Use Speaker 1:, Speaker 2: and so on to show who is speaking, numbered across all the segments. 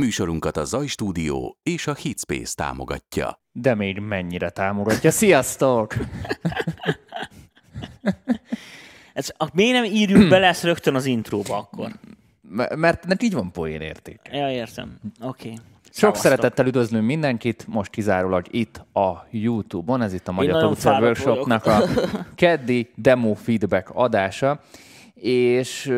Speaker 1: Műsorunkat a Zaj Stúdió és a Hitspace támogatja.
Speaker 2: De még mennyire támogatja. Sziasztok!
Speaker 3: Ez, a, miért nem írjuk bele ezt rögtön az intróba akkor?
Speaker 2: M- mert nek így van poén érték.
Speaker 3: Ja, értem. Oké. Okay.
Speaker 2: Sok szeretettel üdvözlünk mindenkit, most kizárólag itt a YouTube-on, ez itt a Magyar Producer Workshopnak a keddi demo feedback adása, és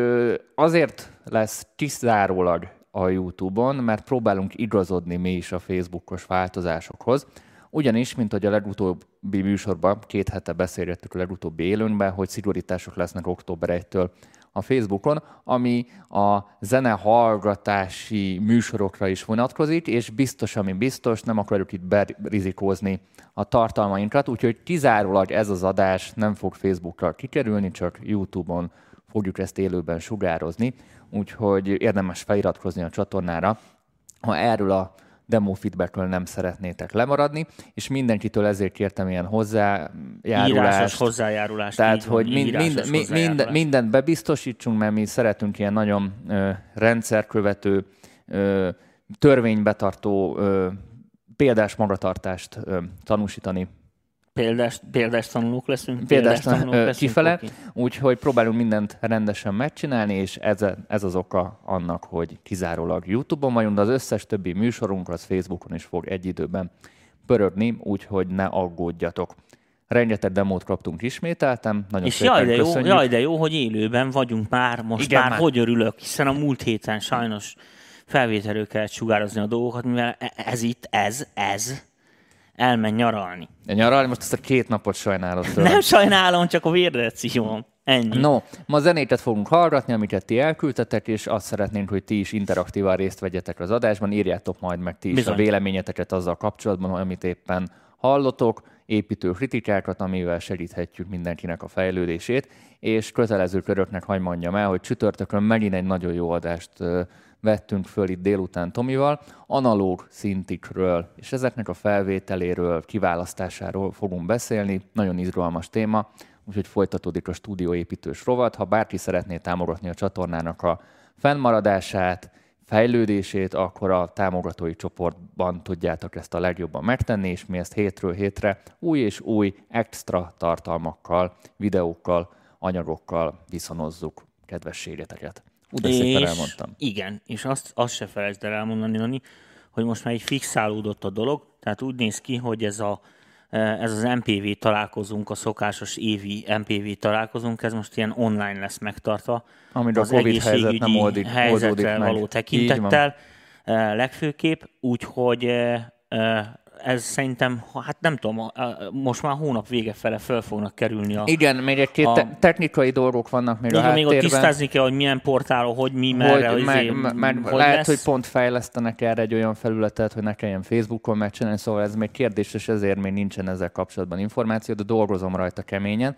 Speaker 2: azért lesz kizárólag a YouTube-on, mert próbálunk igazodni mi is a Facebookos változásokhoz. Ugyanis, mint hogy a legutóbbi műsorban, két hete beszélgettük a legutóbbi élőnkben, hogy szigorítások lesznek október 1-től a Facebookon, ami a zenehallgatási műsorokra is vonatkozik, és biztos, ami biztos, nem akarjuk itt berizikózni a tartalmainkat, úgyhogy kizárólag ez az adás nem fog Facebookra kikerülni, csak YouTube-on fogjuk ezt élőben sugározni, úgyhogy érdemes feliratkozni a csatornára, ha erről a demo feedbackről nem szeretnétek lemaradni, és mindenkitől ezért kértem ilyen
Speaker 3: Írásos
Speaker 2: hozzájárulást,
Speaker 3: hozzájárulást.
Speaker 2: tehát,
Speaker 3: így
Speaker 2: hogy mind, mind, mind,
Speaker 3: hozzájárulást.
Speaker 2: mindent bebiztosítsunk, mert mi szeretünk ilyen nagyon ö, rendszerkövető, ö, törvénybetartó, ö, példás magatartást ö, tanúsítani
Speaker 3: Példás, példás tanulók leszünk.
Speaker 2: példás
Speaker 3: tanulók
Speaker 2: ö,
Speaker 3: leszünk,
Speaker 2: kifele,
Speaker 3: oké.
Speaker 2: úgyhogy próbálunk mindent rendesen megcsinálni, és ez, ez az oka annak, hogy kizárólag YouTube-on vagyunk, de az összes többi műsorunk az Facebookon is fog egy időben pörögni, úgyhogy ne aggódjatok. Rengeteg demót kaptunk ismételtem, nagyon
Speaker 3: És jaj de, jó,
Speaker 2: köszönjük.
Speaker 3: jaj, de jó, hogy élőben vagyunk már, most
Speaker 2: Igen,
Speaker 3: már,
Speaker 2: már.
Speaker 3: hogy örülök, hiszen a múlt héten sajnos felvételről kellett sugározni a dolgokat, mivel e- ez itt, ez, ez elmen nyaralni.
Speaker 2: De nyaralni most ezt a két napot sajnálod tőlem.
Speaker 3: Nem sajnálom, csak a vérdet szívom. Ennyi.
Speaker 2: No, ma zenéket fogunk hallgatni, amiket ti elküldtetek, és azt szeretnénk, hogy ti is interaktívan részt vegyetek az adásban. Írjátok majd meg ti is
Speaker 3: Bizony.
Speaker 2: a véleményeteket azzal kapcsolatban, amit éppen hallotok, építő kritikákat, amivel segíthetjük mindenkinek a fejlődését, és kötelező köröknek hagy mondjam el, hogy csütörtökön megint egy nagyon jó adást vettünk föl itt délután Tomival, analóg szintikről, és ezeknek a felvételéről, kiválasztásáról fogunk beszélni, nagyon izgalmas téma, úgyhogy folytatódik a stúdióépítős rovat. Ha bárki szeretné támogatni a csatornának a fennmaradását, fejlődését, akkor a támogatói csoportban tudjátok ezt a legjobban megtenni, és mi ezt hétről hétre új és új extra tartalmakkal, videókkal, anyagokkal viszonozzuk kedvességeteket. Ú, de szépen elmondtam.
Speaker 3: Igen, és azt, azt se felejtsd el elmondani, Nani, hogy most már így fixálódott a dolog, tehát úgy néz ki, hogy ez, a, ez az MPV találkozunk, a szokásos évi MPV találkozunk, ez most ilyen online lesz megtartva.
Speaker 2: Amire a
Speaker 3: az
Speaker 2: Covid helyzet nem oldik-
Speaker 3: helyzetre
Speaker 2: meg.
Speaker 3: való tekintettel eh, legfőképp, úgyhogy eh, eh, ez szerintem, hát nem tudom, most már hónap vége fele föl fognak kerülni a,
Speaker 2: Igen, még egy két
Speaker 3: A-
Speaker 2: te- technikai dolgok vannak még
Speaker 3: még,
Speaker 2: a
Speaker 3: még ott
Speaker 2: háttérben.
Speaker 3: tisztázni kell, hogy milyen portálon, hogy mi, merre,
Speaker 2: hogy, meg,
Speaker 3: izé,
Speaker 2: meg,
Speaker 3: hogy
Speaker 2: lehet,
Speaker 3: lesz.
Speaker 2: hogy pont fejlesztenek erre egy olyan felületet, hogy ne kelljen Facebookon megcsinálni, szóval ez még kérdéses, ezért még nincsen ezzel kapcsolatban információ, de dolgozom rajta keményen.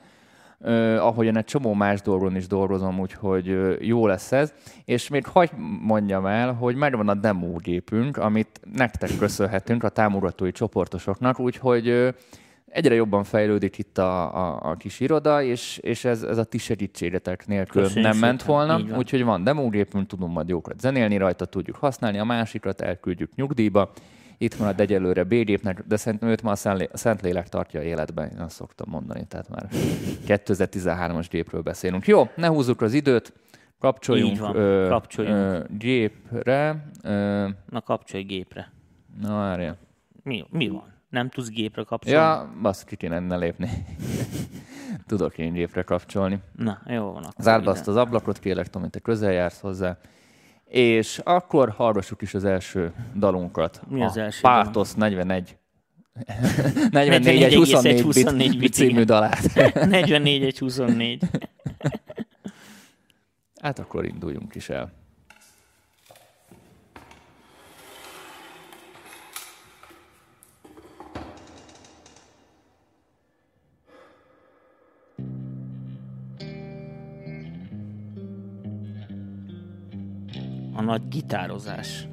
Speaker 2: Ahogyan egy csomó más dolgon is dolgozom, úgyhogy jó lesz ez. És még hagy mondjam el, hogy megvan a demo gépünk, amit nektek köszönhetünk, a támogatói csoportosoknak, úgyhogy egyre jobban fejlődik itt a, a, a kis iroda, és, és ez, ez a ti segítségetek nélkül
Speaker 3: Köszönjük
Speaker 2: nem ment
Speaker 3: szépen,
Speaker 2: volna,
Speaker 3: van.
Speaker 2: úgyhogy van demógépünk, tudunk majd jókat zenélni rajta, tudjuk használni, a másikat elküldjük nyugdíjba, itt marad egyelőre B-gépnek, de szerintem őt már a Szent- a Szentlélek tartja életben, én azt szoktam mondani, tehát már 2013-as gépről beszélünk. Jó, ne húzzuk az időt, kapcsoljunk,
Speaker 3: Így van,
Speaker 2: ö,
Speaker 3: kapcsoljunk.
Speaker 2: Ö, gépre. Ö,
Speaker 3: Na kapcsolj gépre.
Speaker 2: na, várjál.
Speaker 3: Mi, mi van? Nem tudsz gépre kapcsolni?
Speaker 2: Ja, azt ki kéne lépni. Tudok én gépre kapcsolni.
Speaker 3: Na, jó van. akkor
Speaker 2: Zárd azt az ablakot, kérlek, Tomi, te közel jársz hozzá. És akkor hallgassuk is az első dalunkat.
Speaker 3: Mi az
Speaker 2: a
Speaker 3: első
Speaker 2: Pátosz 41 44 egy 24 bit,
Speaker 3: 24 bit,
Speaker 2: című dalát.
Speaker 3: 44 egy 24.
Speaker 2: Hát akkor induljunk is el.
Speaker 3: A nagy gitározás.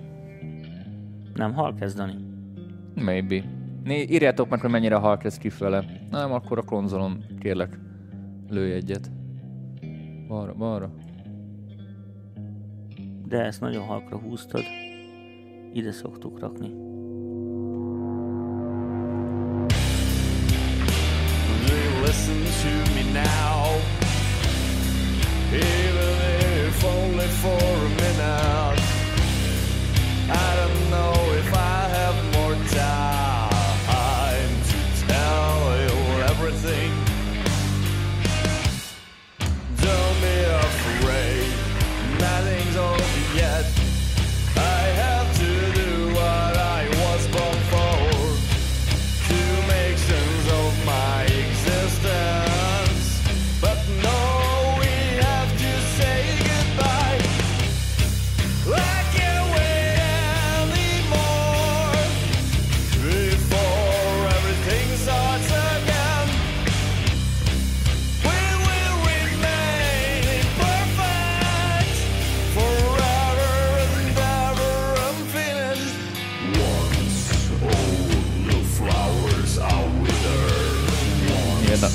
Speaker 3: Nem hal kezdeni?
Speaker 2: Maybe. Né, írjátok meg, hogy mennyire halk ez kifele. Nem, akkor a konzolon kérlek, lőj egyet. Balra, balra.
Speaker 3: De ezt nagyon halkra húztad. ide szoktuk rakni.
Speaker 4: Listen to me now?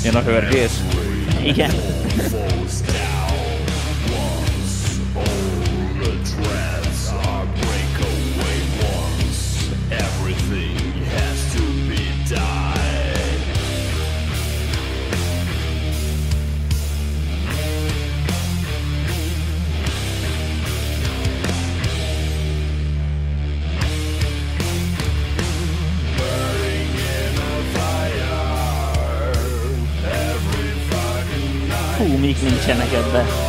Speaker 2: Jön a hörgés.
Speaker 3: Igen. Nincsenek ebbe.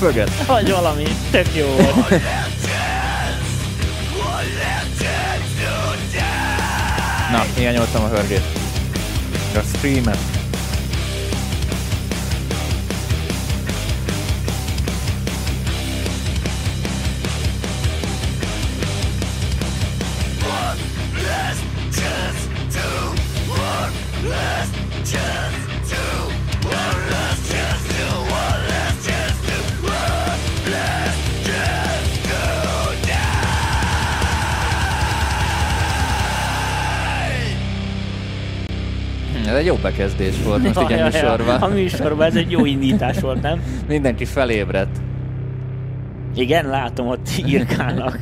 Speaker 2: Leröpögött?
Speaker 3: Vagy valami tök jó volt.
Speaker 2: Na, hiányoltam a hörgést. A streamet. Egy jó bekezdés volt most így a
Speaker 3: Ja, ja, ja.
Speaker 2: műsorban.
Speaker 3: A műsorban ez egy jó indítás volt, nem?
Speaker 2: Mindenki felébredt.
Speaker 3: Igen, látom, ott írkálnak.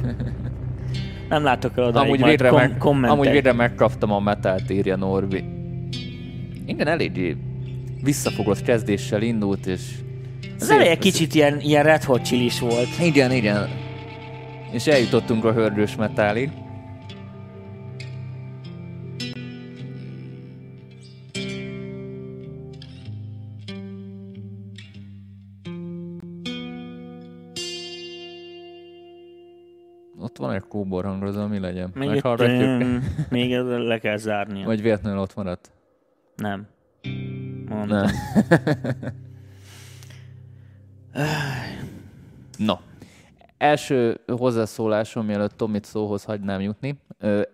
Speaker 3: Nem látok el oda,
Speaker 2: Amúgy végre,
Speaker 3: kom-
Speaker 2: meg,
Speaker 3: kommentek.
Speaker 2: amúgy végre megkaptam a metát, írja Norbi. Igen, eléggé visszafogott kezdéssel indult, és...
Speaker 3: Az eleje kicsit ilyen, ilyen red hot chilis volt.
Speaker 2: Igen, igen. És eljutottunk a hördős metálig. Egy kóbor hangozó, mi legyen?
Speaker 3: Még,
Speaker 2: Meghallgatjuk?
Speaker 3: öm, még ezzel le kell zárnia.
Speaker 2: Vagy véletlenül ott maradt?
Speaker 3: Nem. Mondtam.
Speaker 2: Nem. no. Első hozzászólásom, mielőtt Tomit szóhoz hagynám jutni.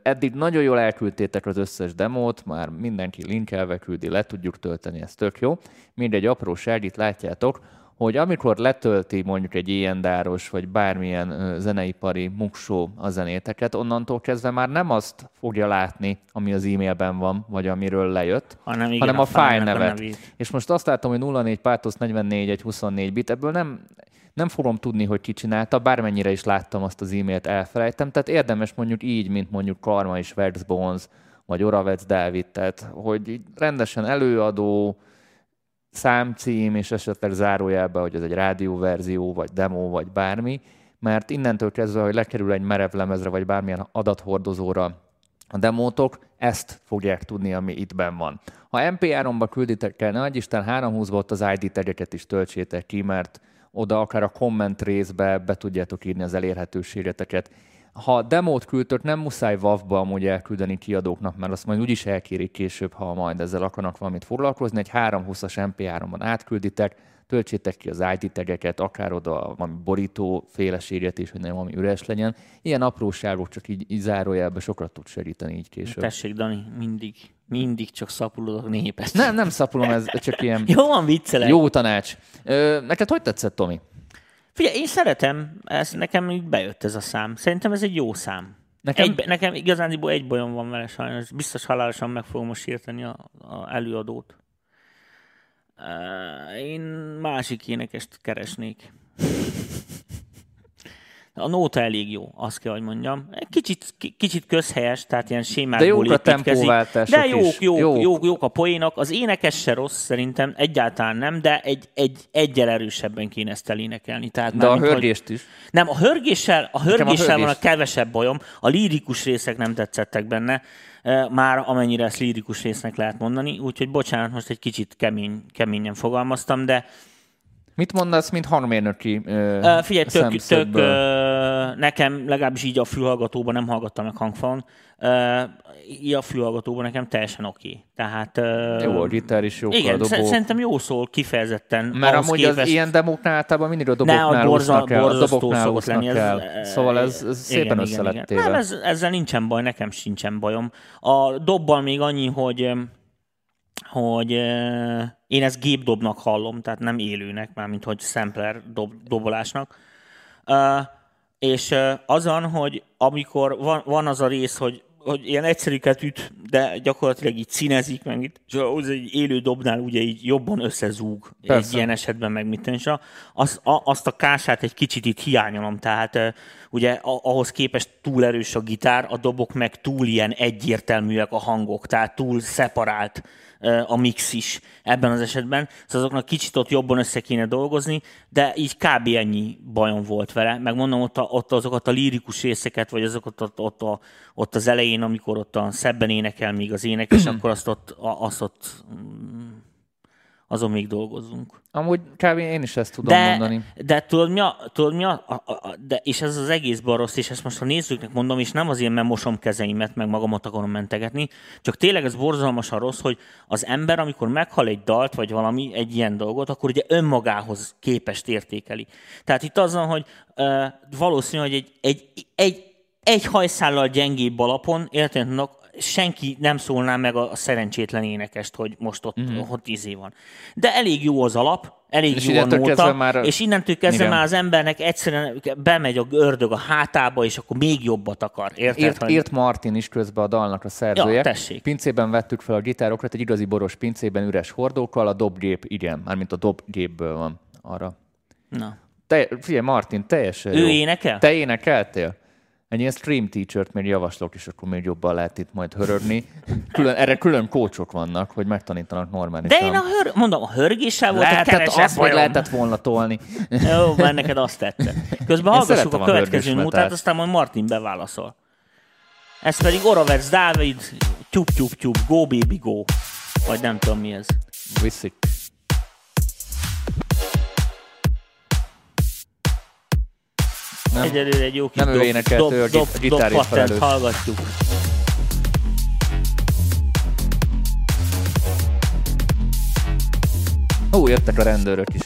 Speaker 2: Eddig nagyon jól elküldtétek az összes demót, már mindenki linkelve küldi, le tudjuk tölteni, ez tök jó. Mindegy apróság, itt látjátok, hogy amikor letölti mondjuk egy ilyen dáros, vagy bármilyen zeneipari muksó a zenéteket, onnantól kezdve már nem azt fogja látni, ami az e-mailben van, vagy amiről lejött,
Speaker 3: Hanem, igen,
Speaker 2: hanem a, a fájlnevet.
Speaker 3: nevét.
Speaker 2: És most azt látom, hogy 04 Pátosz 44 egy 24 bit, ebből nem, nem fogom tudni, hogy ki csinálta, bármennyire is láttam azt az e-mailt, elfelejtem. Tehát érdemes mondjuk így, mint mondjuk Karma és Vex Bones, vagy Oravec Dávid, tehát hogy rendesen előadó, számcím, és esetleg zárójelbe, hogy ez egy rádióverzió, vagy demo, vagy bármi, mert innentől kezdve, hogy lekerül egy merev lemezre, vagy bármilyen adathordozóra a demótok, ezt fogják tudni, ami itt benn van. Ha MP3-ba külditek el, ne Isten 320 ott az ID tegyeket is töltsétek ki, mert oda akár a komment részbe be tudjátok írni az elérhetőségeteket. Ha demót küldtök, nem muszáj WAV-ba amúgy elküldeni kiadóknak, mert azt majd úgyis elkérik később, ha majd ezzel akarnak valamit foglalkozni. Egy 320-as MP3-ban átkülditek, töltsétek ki az ID tegeket, akár oda valami borító féleséget is, hogy nem valami üres legyen. Ilyen apróságok csak így, így zárójelben sokat tud segíteni így később.
Speaker 3: Tessék, Dani, mindig, mindig csak szapulod a népet.
Speaker 2: Nem, nem szapulom, ez csak ilyen
Speaker 3: Jó van, viccelek.
Speaker 2: jó tanács. Ö, neked hogy tetszett, Tomi?
Speaker 3: Figyelj, én szeretem, ez, nekem így bejött ez a szám. Szerintem ez egy jó szám.
Speaker 2: Nekem-
Speaker 3: egy, nekem igazándiból egy bajom van vele sajnos. Biztos halálosan meg fogom most írteni a, a előadót. Én másik énekest keresnék. A nóta elég jó, azt kell, hogy mondjam. Kicsit, ki- kicsit közhelyes, tehát ilyen
Speaker 2: De
Speaker 3: sémákból
Speaker 2: jók a tempóváltások
Speaker 3: De jók, jók,
Speaker 2: Jók.
Speaker 3: jók, jók, a poénok. Az énekes se rossz szerintem, egyáltalán nem, de egy, egy, egyel erősebben kéne ezt elénekelni. Tehát
Speaker 2: De a
Speaker 3: hogy-
Speaker 2: hörgést is.
Speaker 3: nem, a hörgéssel, a hörgéssel van a kevesebb bajom, a lírikus részek nem tetszettek benne, eh, már amennyire ezt lírikus résznek lehet mondani, úgyhogy bocsánat, most egy kicsit kemény, keményen fogalmaztam, de
Speaker 2: Mit mondasz, mint hangmérnöki ö,
Speaker 3: uh, figyelj, tök, tök nekem legalábbis így a fülhallgatóban nem hallgattam meg hangfalon, így a fülhallgatóban nekem teljesen oké. Okay. Tehát...
Speaker 2: Jó, a gitár is jó, a
Speaker 3: igen,
Speaker 2: dobó.
Speaker 3: sz- szerintem jó szól kifejezetten.
Speaker 2: Mert amúgy
Speaker 3: képest,
Speaker 2: az ilyen demóknál általában mindig a
Speaker 3: ne,
Speaker 2: doboknál
Speaker 3: a borza,
Speaker 2: el, a doboknál
Speaker 3: szokott lenni.
Speaker 2: el.
Speaker 3: Ez,
Speaker 2: Szóval ez, ez szépen össze lett téve.
Speaker 3: Nem, ez, ezzel nincsen baj, nekem sincsen bajom. A dobbal még annyi, hogy hogy én ezt gépdobnak hallom, tehát nem élőnek, mármint hogy sampler dob, dobolásnak. Uh, és azon, hogy amikor van, van az a rész, hogy hogy ilyen egyszerűket üt, de gyakorlatilag így színezik, meg itt, és az egy élő dobnál ugye így jobban összezúg egy
Speaker 2: Persze.
Speaker 3: ilyen esetben meg mit és a- azt, a, azt a kását egy kicsit itt hiányolom, tehát eh, ugye a- ahhoz képest túl erős a gitár, a dobok meg túl ilyen egyértelműek a hangok, tehát túl szeparált a mix is ebben az esetben, szóval azoknak kicsit ott jobban össze kéne dolgozni, de így kb. ennyi bajom volt vele, meg mondom, ott, a, ott azokat a lírikus részeket, vagy azokat ott, ott, a, ott az elején, amikor ott a szebben énekel még az énekes, akkor azt ott, azt ott mm, azon még dolgozzunk.
Speaker 2: Amúgy kb. én is ezt tudom
Speaker 3: De,
Speaker 2: mondani.
Speaker 3: de tudod mi a, tudod mi a, a, a, de, és ez az egészben rossz, és ezt most a nézőknek mondom, és nem azért, mert mosom kezeimet, meg magamat akarom mentegetni, csak tényleg ez borzalmasan rossz, hogy az ember, amikor meghal egy dalt, vagy valami, egy ilyen dolgot, akkor ugye önmagához képest értékeli. Tehát itt az van, hogy uh, valószínű, hogy egy, egy, egy, egy hajszállal gyengébb alapon, érted, senki nem szólná meg a, a szerencsétlen énekest, hogy most ott, mm-hmm. ott izé van. De elég jó az alap, elég
Speaker 2: És
Speaker 3: jó a nóta,
Speaker 2: már-
Speaker 3: és innentől kezdve
Speaker 2: Igen.
Speaker 3: már az embernek egyszerűen bemegy a ördög a hátába, és akkor még jobbat akar. Érted?
Speaker 2: Írt,
Speaker 3: hogy-
Speaker 2: írt Martin is közben a dalnak a szerzője.
Speaker 3: Ja, tessék.
Speaker 2: Pincében vettük fel a gitárokat, egy igazi boros pincében üres hordókkal, a dobgép, igen, mármint a dobgépből van arra.
Speaker 3: Na.
Speaker 2: Te, figyelj, Martin, teljesen
Speaker 3: Ő
Speaker 2: jó.
Speaker 3: énekel?
Speaker 2: Te énekeltél? Egy ilyen stream teacher-t még javaslok, és akkor még jobban lehet itt majd hörögni. Külön, erre külön kócsok vannak, hogy megtanítanak normálisan.
Speaker 3: De én a hör, mondom, a hörgéssel volt a
Speaker 2: lehetett
Speaker 3: kevesebb
Speaker 2: azt,
Speaker 3: bajom.
Speaker 2: lehetett volna tolni.
Speaker 3: Jó, mert neked azt tette. Közben hallgassuk
Speaker 2: szeretem
Speaker 3: a
Speaker 2: a
Speaker 3: következő mutát, aztán majd Martin beválaszol. Ez pedig Oravec Dávid, tyup tyup tyup, go baby go. Vagy nem tudom mi ez.
Speaker 2: Viszik. Nem.
Speaker 3: Egyelőre egy jó kis
Speaker 2: Nem ő
Speaker 3: dob,
Speaker 2: énekelt,
Speaker 3: dob,
Speaker 2: ő a
Speaker 3: dob, dob,
Speaker 2: felelős.
Speaker 3: hallgatjuk.
Speaker 2: Ó, jöttek a rendőrök is.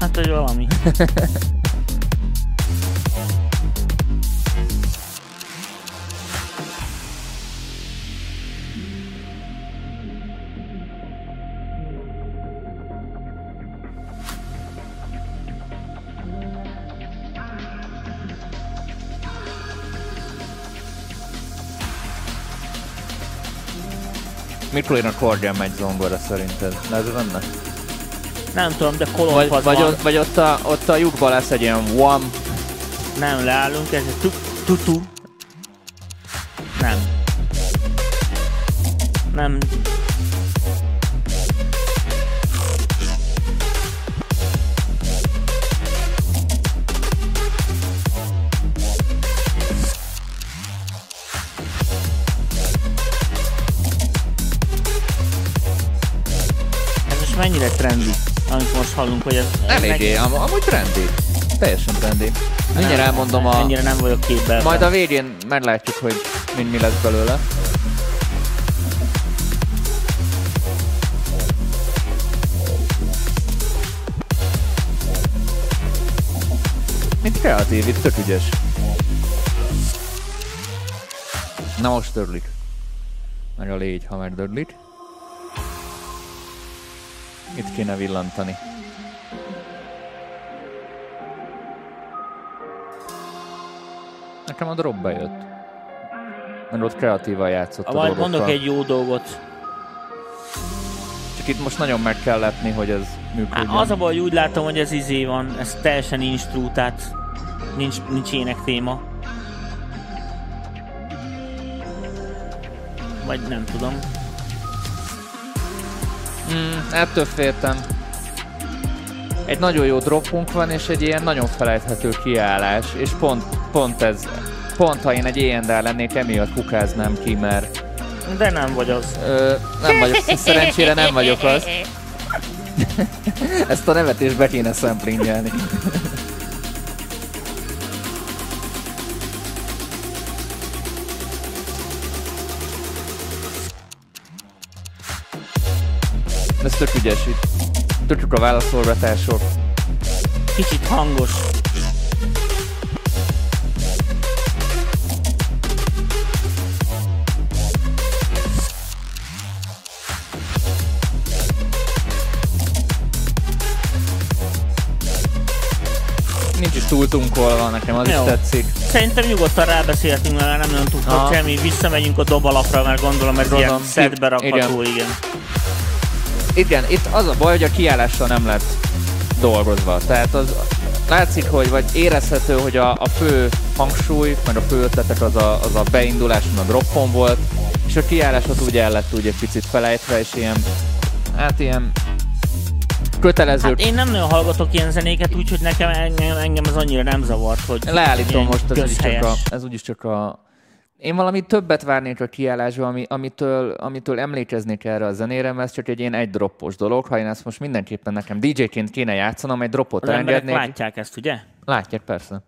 Speaker 3: Hát, hogy valami.
Speaker 2: Mikor én a kordján megy zongora szerinted? Ez benne?
Speaker 3: Nem tudom, de kolomb
Speaker 2: Vagy, vagy,
Speaker 3: van.
Speaker 2: ott, vagy ott, a, ott a lyukban lesz egy ilyen one.
Speaker 3: Nem, leállunk, ez egy tu- tutu. Nem. Nem. Mennyire trendi, amit most hallunk, hogy ez...
Speaker 2: Eléggé, am- amúgy trendi. Teljesen trendi. Mindjárt elmondom a...
Speaker 3: Ennyire nem vagyok képben.
Speaker 2: Majd a végén meglátjuk, hogy mind mi lesz belőle. Mint kreatív, itt tök ügyes. Na most dörlik. Meg a légy, ha megdörlik. Itt kéne villantani. Nekem a drop bejött. Mert ott kreatívan játszott a
Speaker 3: Majd
Speaker 2: dolgokkal.
Speaker 3: mondok egy jó dolgot.
Speaker 2: Csak itt most nagyon meg kell letni, hogy ez működjön.
Speaker 3: az a baj, hogy úgy látom, hogy ez izé van, ez teljesen nincs true, tehát nincs, nincs ének téma. Vagy nem tudom.
Speaker 2: Mm, ettől féltem. Egy nagyon jó dropunk van, és egy ilyen nagyon felejthető kiállás, és pont, pont ez, pont ha én egy éjjel lennék, emiatt kukáznám ki, mert
Speaker 3: De nem vagy az.
Speaker 2: ö, nem vagyok, szerencsére nem vagyok az. Ezt a nevetést be kéne szemplingelni. Ez tök ügyes itt. Tudjuk a válaszolgatások.
Speaker 3: Kicsit hangos.
Speaker 2: Nincs is túl tunkolva, nekem az
Speaker 3: Jó.
Speaker 2: is tetszik.
Speaker 3: Szerintem nyugodtan rábeszéltünk, mert nem nagyon tudtok semmi. Visszamegyünk a dobalapra, mert gondolom ez ilyen
Speaker 2: Tudom.
Speaker 3: szedbe rakható,
Speaker 2: Igen.
Speaker 3: igen.
Speaker 2: Igen, itt az a baj, hogy a kiállással nem lett dolgozva. Tehát az látszik, hogy vagy érezhető, hogy a, a fő hangsúly, meg a fő ötletek az a, az a beinduláson, a droppon volt, és a kiállás az úgy el lett úgy egy picit felejtve, és ilyen, hát ilyen kötelező.
Speaker 3: Hát én nem nagyon hallgatok ilyen zenéket, úgyhogy nekem engem, engem ez annyira nem zavart, hogy
Speaker 2: Leállítom most, ez úgyis, csak a, ez úgyis csak a... Én valami többet várnék a kiállásba, ami, amitől, amitől emlékeznék erre a zenére, mert ez csak egy ilyen egy droppos dolog. Ha én ezt most mindenképpen nekem DJ-ként kéne játszanom, egy droppot
Speaker 3: Az
Speaker 2: engednék.
Speaker 3: látják ezt, ugye?
Speaker 2: Látják, persze.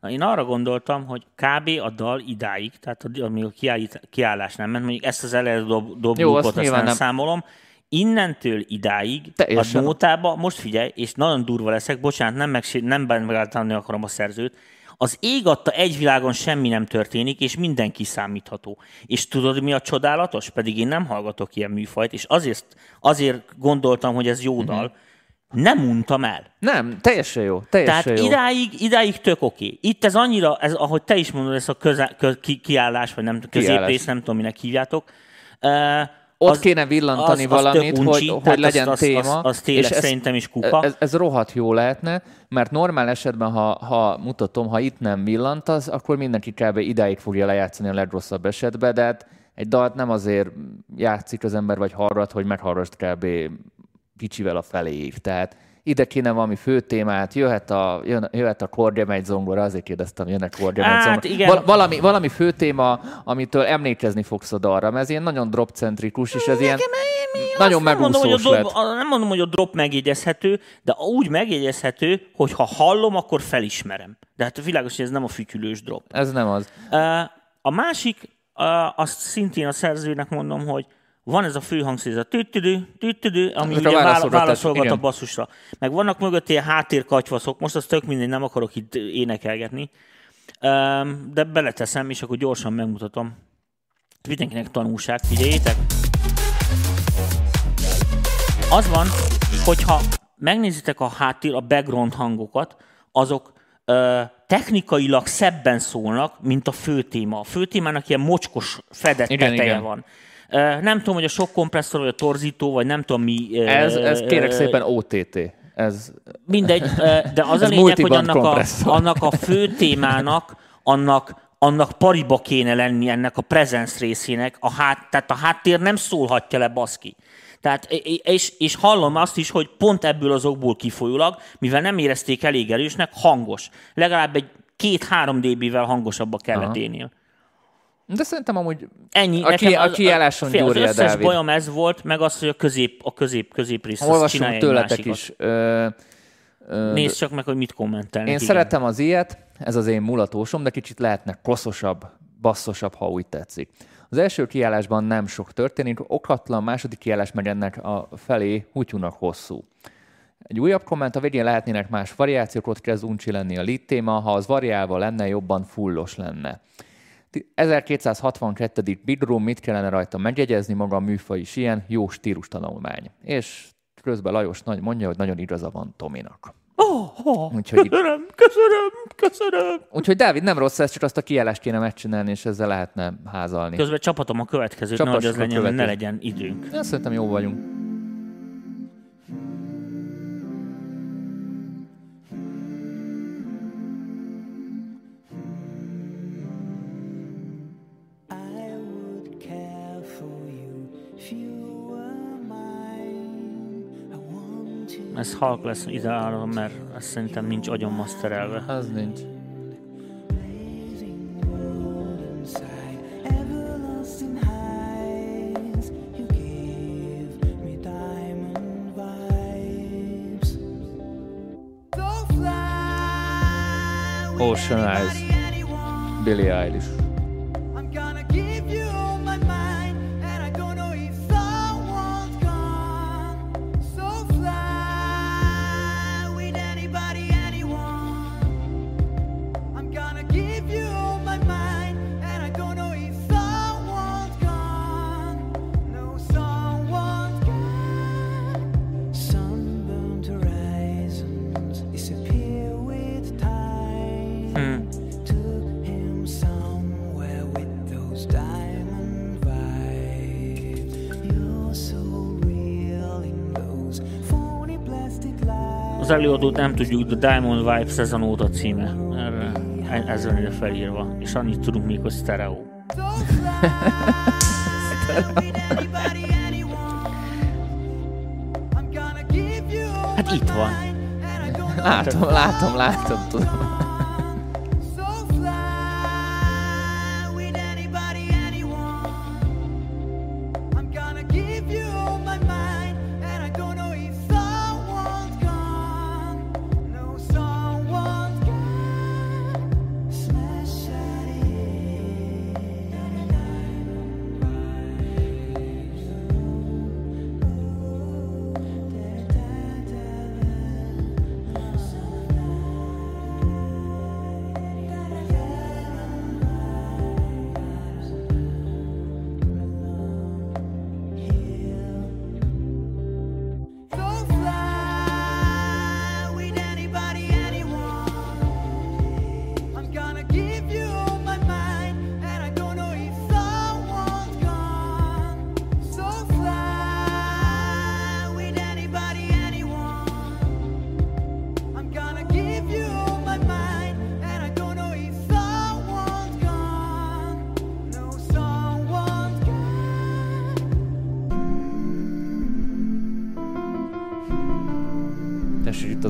Speaker 3: Na, én arra gondoltam, hogy kb. a dal idáig, tehát a- amíg a kiállít, kiállás nem ment, mondjuk ezt az előző dob,
Speaker 2: Jó,
Speaker 3: doblókot,
Speaker 2: azt
Speaker 3: nem,
Speaker 2: nem.
Speaker 3: számolom, innentől idáig
Speaker 2: Teljesen.
Speaker 3: a nótába, most figyelj, és nagyon durva leszek, bocsánat, nem, meg, nem megállítani akarom a szerzőt, az ég adta egy világon semmi nem történik, és minden kiszámítható. És tudod, mi a csodálatos? Pedig én nem hallgatok ilyen műfajt, és azért, azért gondoltam, hogy ez jó
Speaker 2: Mhm.
Speaker 3: dal, nem untam el.
Speaker 2: Nem, teljesen jó, teljesen
Speaker 3: Tehát
Speaker 2: jó.
Speaker 3: idáig, idáig tök oké. Itt ez annyira, ez, ahogy te is mondod, ez a köze, kö, ki, kiállás, vagy nem középrész, nem tudom, minek hívjátok. Uh,
Speaker 2: Ott kéne villantani valamit, hogy, hogy legyen
Speaker 3: az,
Speaker 2: téma.
Speaker 3: Az, az, az tényleg
Speaker 2: ez-
Speaker 3: szerintem is kuka.
Speaker 2: Ez, ez rohadt jó lehetne, mert normál esetben, ha, ha mutatom, ha itt nem villantasz, akkor mindenki kb. idáig fogja lejátszani a legrosszabb esetben, de hát egy dalt nem azért játszik az ember, vagy hallgat, hogy meghallgassd kb. kicsivel a feléig. Tehát ide kéne valami fő témát, jöhet a, jön, jöhet a kordja megy zongora, azért kérdeztem, jön a kordja megy
Speaker 3: Hát,
Speaker 2: zongora.
Speaker 3: igen.
Speaker 2: Val- valami, valami fő téma, amitől emlékezni fogsz a dalra, mert ez ilyen nagyon dropcentrikus, és ez ilyen nagyon
Speaker 3: nem mondom, hogy a
Speaker 2: megúszós
Speaker 3: drop,
Speaker 2: lett.
Speaker 3: nem mondom, hogy a drop megjegyezhető, de úgy megjegyezhető, hogy ha hallom, akkor felismerem. De hát világos, hogy ez nem a fütyülős drop.
Speaker 2: Ez nem az.
Speaker 3: A másik, azt szintén a szerzőnek mondom, hogy van ez a főhangszer, ez a tüttüdő, tüttüdő, ami
Speaker 2: Ezek a
Speaker 3: ugye válaszolgat a basszusra. Meg vannak mögött ilyen háttérkatyvaszok, most az tök mindegy, nem akarok itt énekelgetni, de beleteszem, és akkor gyorsan megmutatom. Mindenkinek tanulság, figyeljétek. Az van, hogyha megnézitek a háttér, a background hangokat, azok ö, technikailag szebben szólnak, mint a fő téma. A fő témának ilyen mocskos fedett
Speaker 2: Igen,
Speaker 3: teteje
Speaker 2: igen.
Speaker 3: van. Nem tudom, hogy a sok kompresszor, vagy a torzító, vagy nem tudom mi.
Speaker 2: Ez, ez kérek szépen OTT. Ez,
Speaker 3: Mindegy, de az a lényeg, hogy annak a, annak a fő témának, annak, annak pariba kéne lenni ennek a presence részének, a hát, tehát a háttér nem szólhatja le baszki. Tehát, és, és hallom azt is, hogy pont ebből az okból kifolyólag, mivel nem érezték elég erősnek, hangos. Legalább egy két-három dB-vel hangosabbba kellett
Speaker 2: Aha. De szerintem amúgy
Speaker 3: Ennyi.
Speaker 2: A ki- a kiálláson
Speaker 3: fél,
Speaker 2: gyúrja
Speaker 3: Az összes
Speaker 2: Dávid.
Speaker 3: bajom ez volt, meg az, hogy a közép, a közép, közép rész, azt
Speaker 2: olvasunk tőletek is. Ö,
Speaker 3: Nézd csak meg, hogy mit kommentelnek.
Speaker 2: Én
Speaker 3: igen.
Speaker 2: szeretem az ilyet, ez az én mulatósom, de kicsit lehetne koszosabb, basszosabb, ha úgy tetszik. Az első kiállásban nem sok történik, okatlan, második kiállás megy ennek a felé hútyúnak hosszú. Egy újabb komment, a végén lehetnének más variációk, ott kezd uncsi lenni a lead téma, ha az variálva lenne, jobban fullos lenne. 1262. Bidroom, mit kellene rajta megjegyezni, maga a műfaj is ilyen, jó stílus tanulmány. És közben Lajos nagy mondja, hogy nagyon igaza van Tominak.
Speaker 3: Oh, oh,
Speaker 2: Úgyhogy,
Speaker 3: köszönöm, köszönöm, köszönöm.
Speaker 2: úgyhogy Dávid, nem rossz ez, csak azt a kiállást kéne megcsinálni, és ezzel lehetne házalni.
Speaker 3: Közben csapatom a következőt,
Speaker 2: Csapassuk
Speaker 3: nehogy az legyen, hogy ne legyen időnk.
Speaker 2: Én szerintem jó vagyunk.
Speaker 3: Ez halk lesz ideálom, mert azt szerintem ninch agyon masterelve.
Speaker 2: Az nincs. Ocean Eyes. Billie Eilish.
Speaker 3: Előadót nem tudjuk, The Diamond Vibe Season óta címe. Erre, ez van ide felírva. És annyit tudunk még, hogy stereo. Hát itt van.
Speaker 2: Látom, látom, látom, tudom.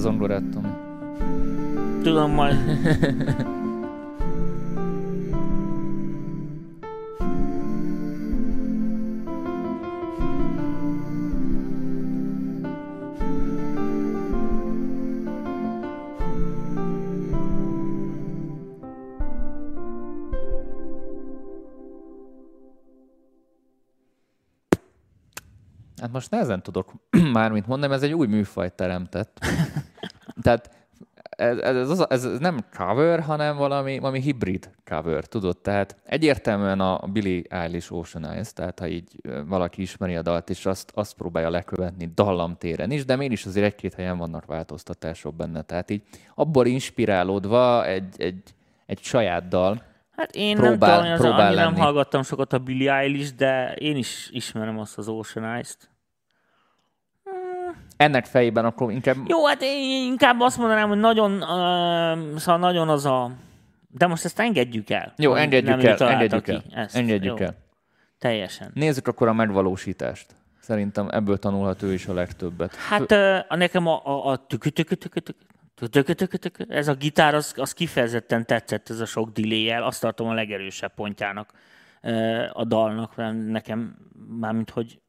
Speaker 2: Az Tomi.
Speaker 3: Tudom majd.
Speaker 2: Hát most nehezen tudok mármint mondani, ez egy új műfajt teremtett. Tehát ez, ez, ez, ez nem cover, hanem valami, valami hibrid cover, tudod? Tehát egyértelműen a Billie Eilish Ocean Eyes, tehát ha így valaki ismeri a dalt, és azt, azt próbálja lekövetni dallamtéren is, de mégis azért egy-két helyen vannak változtatások benne. Tehát így abból inspirálódva egy, egy, egy saját dal,
Speaker 3: Hát én
Speaker 2: Próbál-
Speaker 3: nem tudom,
Speaker 2: próbál
Speaker 3: próbál nem
Speaker 2: lenni.
Speaker 3: hallgattam sokat a Billie Eilish, de én is ismerem azt az Ocean Eyes-t.
Speaker 2: Ennek fejében akkor inkább
Speaker 3: Jó, hát én inkább azt mondanám, hogy nagyon, uh, szóval nagyon az a... De most ezt engedjük el.
Speaker 2: Jó, engedjük
Speaker 3: nem
Speaker 2: el, engedjük el.
Speaker 3: Ezt.
Speaker 2: Engedjük
Speaker 3: Jó,
Speaker 2: el.
Speaker 3: Teljesen.
Speaker 2: Nézzük akkor a megvalósítást. Szerintem ebből tanulhat ő is a legtöbbet.
Speaker 3: Hát uh, nekem a, a, a ez a gitár, az, az kifejezetten tetszett, ez a sok delay Azt tartom a legerősebb pontjának a dalnak, mert nekem mármint, hogy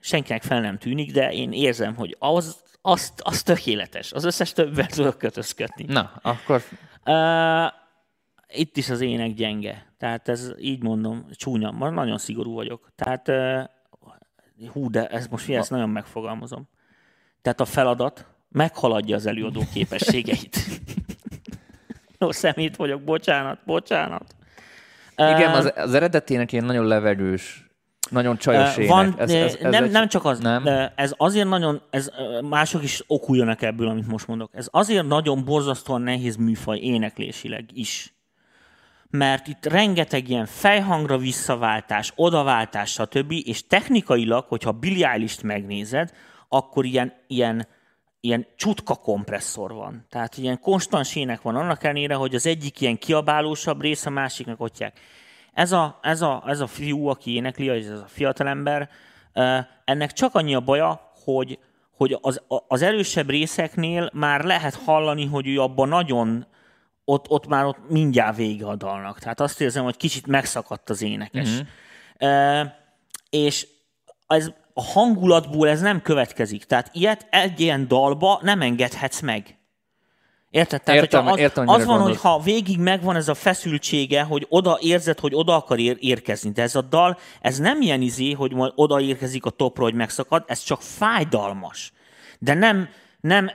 Speaker 3: senkinek fel nem tűnik, de én érzem, hogy az, az, az tökéletes. Az összes többvel tudok kötözködni.
Speaker 2: Na, akkor
Speaker 3: Uh, itt is az ének gyenge. Tehát ez így mondom, csúnya. Ma nagyon szigorú vagyok. Tehát uh, hú, de ez most ezt nagyon megfogalmazom. Tehát a feladat meghaladja az előadó képességeit. Jó, szemét vagyok, bocsánat, bocsánat.
Speaker 2: igen, az, az eredetének ilyen nagyon levegős, nagyon csajos ének.
Speaker 3: Van,
Speaker 2: ez, ez, ez
Speaker 3: nem,
Speaker 2: egy-
Speaker 3: nem csak az,
Speaker 2: Nem?
Speaker 3: ez azért nagyon, ez mások is okuljanak ebből, amit most mondok. Ez azért nagyon borzasztóan nehéz műfaj éneklésileg is. Mert itt rengeteg ilyen fejhangra visszaváltás, odaváltás, stb. És technikailag, hogyha Eilish-t megnézed, akkor ilyen, ilyen, ilyen csutka kompresszor van. Tehát ilyen konstans ének van annak ellenére, hogy az egyik ilyen kiabálósabb rész, a másiknak ottják. Ez a, ez, a, ez a fiú, aki énekli, ez a fiatalember, ennek csak annyi a baja, hogy, hogy az, az erősebb részeknél már lehet hallani, hogy ő abban nagyon, ott, ott már ott mindjárt vége a dalnak. Tehát azt érzem, hogy kicsit megszakadt az énekes. Uh-huh. És ez, a hangulatból ez nem következik. Tehát ilyet egy ilyen dalba nem engedhetsz meg. Érted? Tehát,
Speaker 2: Értem,
Speaker 3: az,
Speaker 2: értem,
Speaker 3: az van, hogy ha végig megvan ez a feszültsége, hogy oda érzed, hogy oda akar ér- érkezni. De ez a dal, ez nem ilyen izé, hogy majd oda érkezik a topra, hogy megszakad, ez csak fájdalmas. De nem, nem,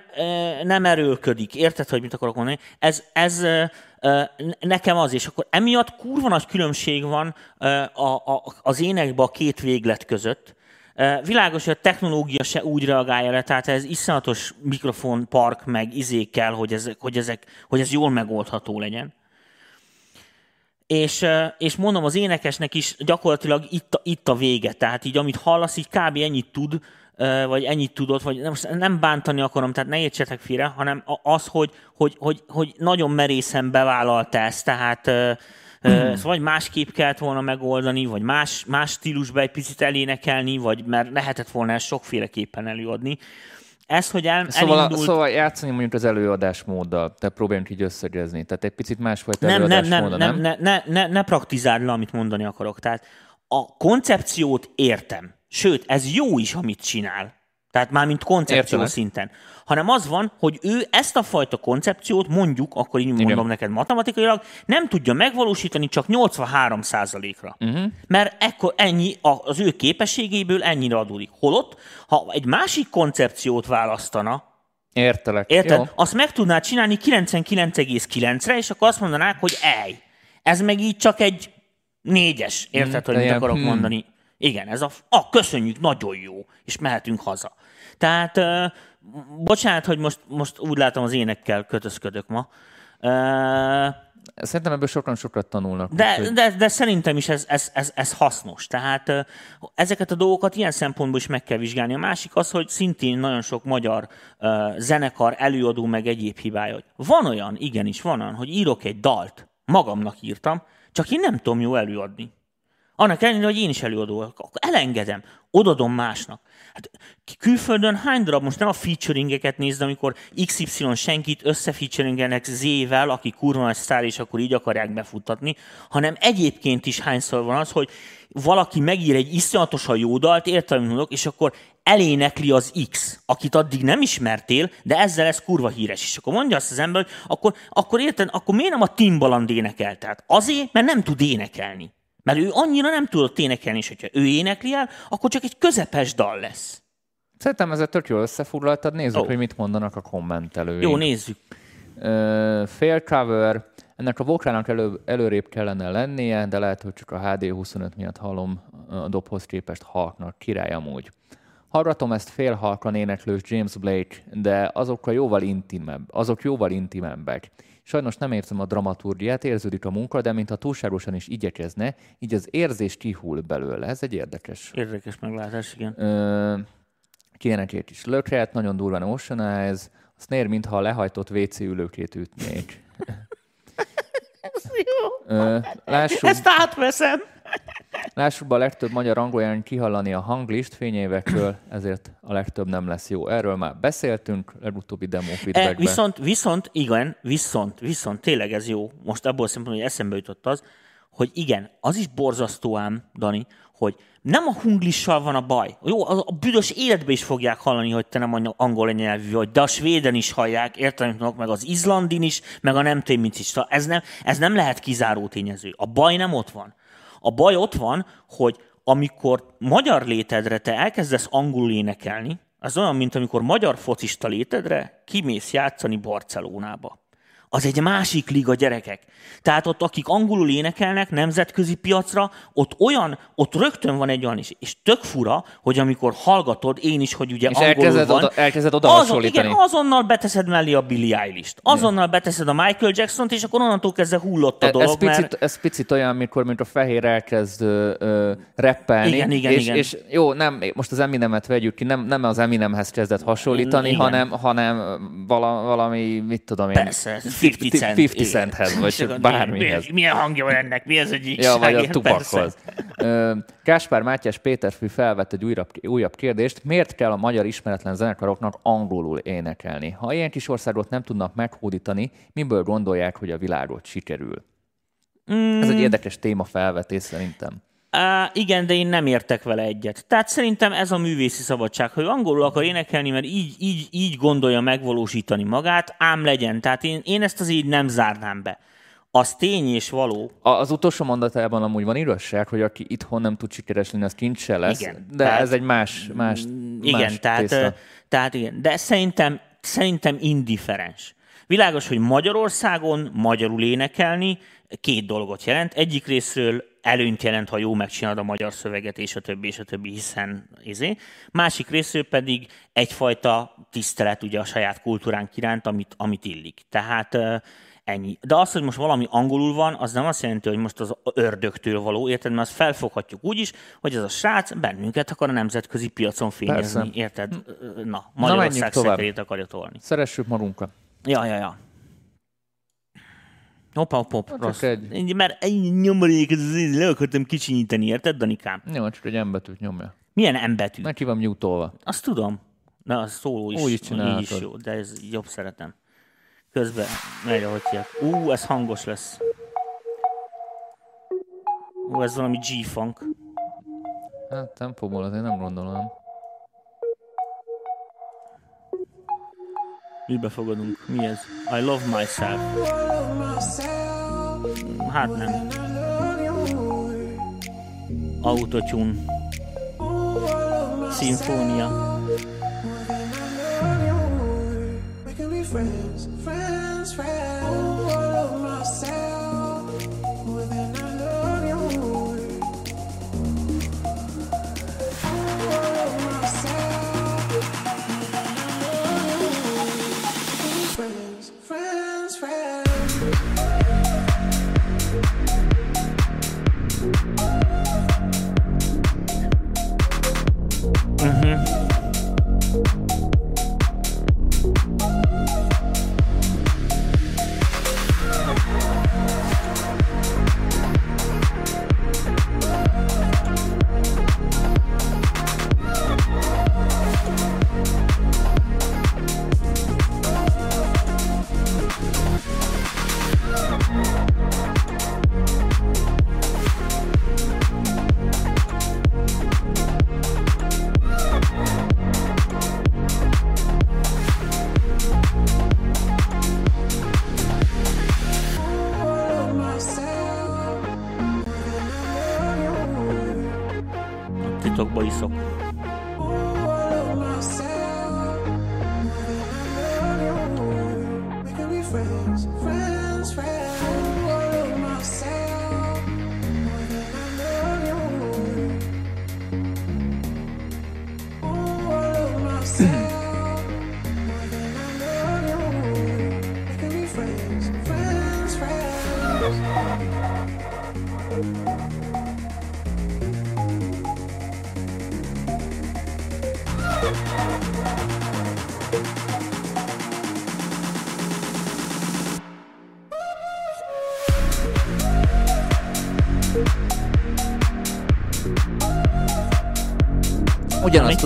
Speaker 3: nem erőlködik. Érted, hogy mit akarok mondani? Ez, ez nekem az, és akkor emiatt kurva nagy különbség van az énekben a két véglet között. Világos, hogy a technológia se úgy reagálja le, tehát ez iszonyatos mikrofonpark, meg izé kell, hogy, ezek, hogy, ezek, hogy ez jól megoldható legyen. És, és mondom, az énekesnek is gyakorlatilag itt a, itt a vége. Tehát így, amit hallasz, így kb. ennyit tud, vagy ennyit tudott, vagy nem, nem bántani akarom, tehát ne értsetek félre, hanem az, hogy, hogy, hogy, hogy nagyon merészen bevállalta ezt, tehát ezt vagy másképp kellett volna megoldani, vagy más, más stílusba egy picit elénekelni, vagy mert lehetett volna ezt sokféleképpen előadni. Ez, hogy el,
Speaker 2: Szóval,
Speaker 3: elindult...
Speaker 2: szóval játszani mondjuk az előadásmóddal, tehát próbáljunk így összegezni. Tehát egy picit másfajta
Speaker 3: nem, nem, nem,
Speaker 2: előadásmóda,
Speaker 3: nem, ne, ne, ne, ne praktizáld le, amit mondani akarok. Tehát a koncepciót értem. Sőt, ez jó is, amit csinál. Tehát már mint koncepció
Speaker 2: Értelek.
Speaker 3: szinten. Hanem az van, hogy ő ezt a fajta koncepciót mondjuk, akkor így mondom
Speaker 2: Igen.
Speaker 3: neked matematikailag, nem tudja megvalósítani csak 83%-ra.
Speaker 2: Mhm.
Speaker 3: Uh-huh. Mert ekkor ennyi az ő képességéből ennyire adódik. Holott, ha egy másik koncepciót választana,
Speaker 2: Értelek.
Speaker 3: Érted?
Speaker 2: Jó.
Speaker 3: Azt meg tudnád csinálni 99,9-re, és akkor azt mondanák, hogy ej, ez meg így csak egy négyes. Érted,
Speaker 2: Mm,
Speaker 3: hogy mit akarok
Speaker 2: hmm.
Speaker 3: mondani? Igen, ez a, ah, köszönjük, nagyon jó, és mehetünk haza. Tehát, uh, bocsánat, hogy most, most úgy látom az énekkel kötözködök ma, uh,
Speaker 2: Szerintem ebből sokan sokat tanulnak.
Speaker 3: de,
Speaker 2: úgyhogy-
Speaker 3: de, de szerintem is ez, ez, ez, ez hasznos. Tehát ezeket a dolgokat ilyen szempontból is meg kell vizsgálni. A másik az, hogy szintén nagyon sok magyar uh, zenekar, előadó, meg egyéb hibája. hogy Van olyan, igenis van olyan, hogy írok egy dalt, magamnak írtam, csak én nem tudom jó előadni. Annak ellenére, hogy én is előadó vagyok, akkor elengedem, odadom másnak. Hát külföldön hány darab, most nem a featuringeket nézd, amikor XY senkit összefeaturingelnek Z-vel, aki kurva nagy sztár, és akkor így akarják befuttatni, hanem egyébként is hányszor van az, hogy valaki megír egy iszonyatosan jó dalt, értelmi mondok, és akkor elénekli az X, akit addig nem ismertél, de ezzel ez kurva híres. És akkor mondja azt az ember, hogy akkor, akkor érted, akkor miért nem a Timbaland énekel? Tehát azért, mert nem tud énekelni. Mert ő annyira nem tudott énekelni, és hogyha ő énekli el, akkor csak egy közepes dal lesz.
Speaker 2: Szerintem ezzel tök jól összefoglaltad. Nézzük,
Speaker 3: Ó.
Speaker 2: hogy mit mondanak a kommentelőink.
Speaker 3: Jó, nézzük.
Speaker 2: Ö, fail cover. Ennek a vokálnak elő, előrébb kellene lennie, de lehet, hogy csak a HD25 miatt hallom a dobhoz képest halknak. Király amúgy. Hallgatom ezt fél halkan éneklős James Blake, de azok a jóval intimebb, azok jóval intimebbek. Sajnos nem érzem a dramaturgiát, érződik a munka, de mintha túlságosan is igyekezne, így az érzés kihull belőle. Ez egy érdekes
Speaker 3: Érdekes meglátás, igen.
Speaker 2: Ö, Kénekét is lökhet, nagyon durván Eyes, a snare, mintha a lehajtott WC ülőkét ütnék. Ö, lássuk,
Speaker 3: Ezt átveszem!
Speaker 2: Lássuk be, a legtöbb magyar angolán kihallani a hanglist fényévekről, ezért a legtöbb nem lesz jó. Erről már beszéltünk, legutóbbi demo
Speaker 3: E,
Speaker 2: feedbackben.
Speaker 3: viszont, viszont, igen, viszont, viszont, tényleg ez jó. Most abból szempontból, hogy eszembe jutott az, hogy igen, az is borzasztó ám, Dani, hogy nem a hunglissal van a baj. Jó, a, a büdös életbe is fogják hallani, hogy te nem angol nyelvű vagy, de a svéden is hallják, értelem meg az izlandin is, meg a nem mit is. Ez nem, ez nem lehet kizáró tényező. A baj nem ott van. A baj ott van, hogy amikor magyar létedre te elkezdesz angolul énekelni, az olyan, mint amikor magyar focista létedre kimész játszani Barcelonába. Az egy másik liga, gyerekek. Tehát ott, akik angolul énekelnek nemzetközi piacra, ott olyan, ott rögtön van egy olyan is. És tök fura, hogy amikor hallgatod, én is, hogy ugye
Speaker 2: És
Speaker 3: angolul
Speaker 2: elkezded
Speaker 3: van,
Speaker 2: oda- elkezded oda
Speaker 3: azon. Igen, azonnal beteszed mellé a Billie Eilish-t. Azonnal beteszed a Michael Jackson-t, és akkor onnantól kezdve hullott a
Speaker 2: Ez,
Speaker 3: dolog,
Speaker 2: ez, picit,
Speaker 3: mert...
Speaker 2: ez picit olyan, mikor mint a fehér elkezd ö, ö, rappelni,
Speaker 3: Igen, igen,
Speaker 2: és,
Speaker 3: igen.
Speaker 2: és jó, nem, most az Eminemet vegyük ki, nem, nem az Eminemhez kezdett hasonlítani,
Speaker 3: Igen.
Speaker 2: hanem, hanem vala, valami, mit tudom én,
Speaker 3: Persze, 50 Cent.
Speaker 2: 50
Speaker 3: igen.
Speaker 2: Centhez, vagy
Speaker 3: akkor
Speaker 2: bármihez.
Speaker 3: mi- Milyen hangja van ennek? Mi az egyik
Speaker 2: Ja, vagy a tubakhoz. Ö, Káspár Mátyás Péterfű felvett egy újabb, újabb kérdést. Miért kell a magyar ismeretlen zenekaroknak angolul énekelni? Ha ilyen kis országot nem tudnak meghódítani, miből gondolják, hogy a világot sikerül? Mm. Ez egy érdekes téma felvetés szerintem.
Speaker 3: Á, igen, de én nem értek vele egyet. Tehát szerintem ez a művészi szabadság, hogy angolul akar énekelni, mert így, így, így gondolja megvalósítani magát, ám legyen. Tehát én, én ezt az így nem zárnám be. Az tény és való,
Speaker 2: A- Az utolsó mondatában amúgy van igazság, hogy aki itthon nem tud sikeres lenni, az kincs se lesz.
Speaker 3: Igen,
Speaker 2: de
Speaker 3: tehát-
Speaker 2: ez egy más, más,
Speaker 3: Igen,
Speaker 2: más
Speaker 3: tehát,
Speaker 2: tészta.
Speaker 3: tehát igen. De szerintem, szerintem indifferens. Világos, hogy Magyarországon magyarul énekelni két dolgot jelent. Egyik részről előnyt jelent, ha jó megcsinálod a magyar szöveget, és a többi, és a többi, hiszen izé. Másik részről pedig egyfajta tisztelet ugye a saját kultúránk iránt, amit, amit illik. Tehát ennyi. De az, hogy most valami angolul van, az nem azt jelenti, hogy most az ördögtől való, érted? Mert azt felfoghatjuk úgy is, hogy ez a srác bennünket akar a nemzetközi piacon fényezni,
Speaker 2: Persze.
Speaker 3: érted? Na, Magyarország
Speaker 2: tovább.
Speaker 3: szekerét akarja tolni.
Speaker 2: Szeressük magunkat.
Speaker 3: Ja, ja, ja. Hopp, hopp,
Speaker 2: Csak
Speaker 3: rossz.
Speaker 2: egy.
Speaker 3: Egy. Mert egy nyomorék, le akartam kicsinyíteni, érted, Danikám?
Speaker 2: Jó, csak egy embetűt nyomja.
Speaker 3: Milyen embetű?
Speaker 2: Neki van mutolva.
Speaker 3: Azt tudom. Na, az szóló is.
Speaker 2: Úgy is
Speaker 3: így is jó, de ez jobb szeretem. Közben megy, ahogy hívják. Ú, ez hangos lesz. Ú, ez valami G-funk.
Speaker 2: Hát tempóból azért nem gondolom.
Speaker 3: Mibe fogadunk? Mi ez? I love myself. Hát nem. Autotune. Szimfónia.
Speaker 5: Friends, friends.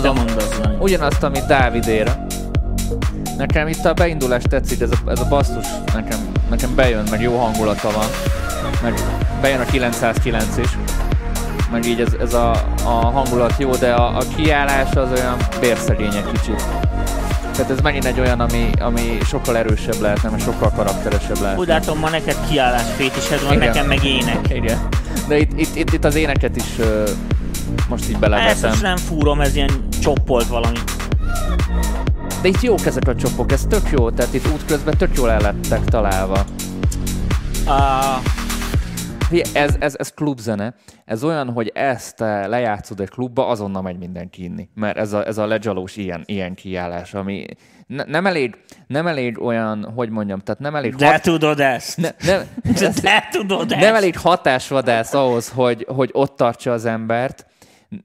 Speaker 2: Tudom,
Speaker 3: mondasz, Dani?
Speaker 2: ugyanazt, amit Dávidéra. Nekem itt a beindulás tetszik, ez a, ez a basszus nekem, nekem bejön, meg jó hangulata van. Meg bejön a 909 is, meg így ez, ez a, a hangulat jó, de a, a kiállás az olyan bérszegény egy kicsit. Tehát ez megint egy olyan, ami, ami sokkal erősebb lehetne, mert sokkal karakteresebb lehetne.
Speaker 3: Úgy látom, ma neked kiállás fétised van,
Speaker 2: Igen.
Speaker 3: nekem meg ének.
Speaker 2: Igen. De itt, itt, itt, itt az éneket is ö, most így beleveszem.
Speaker 3: most nem fúrom, ez ilyen csoppolt valami.
Speaker 2: De itt jók ezek a csopok, ez tök jó, tehát itt útközben tök jól el lettek találva.
Speaker 3: Uh,
Speaker 2: Ez, ez, ez klubzene. Ez olyan, hogy ezt lejátszod egy klubba, azonnal megy mindenki inni. Mert ez a, ez a legyalós ilyen, ilyen kiállás, ami ne, nem, elég, nem elég olyan, hogy mondjam, tehát nem elég,
Speaker 3: de tudod ezt.
Speaker 2: ne, nem,
Speaker 3: de tudod ezt.
Speaker 2: nem elég hatásvadász ahhoz, hogy, hogy ott tartsa az embert.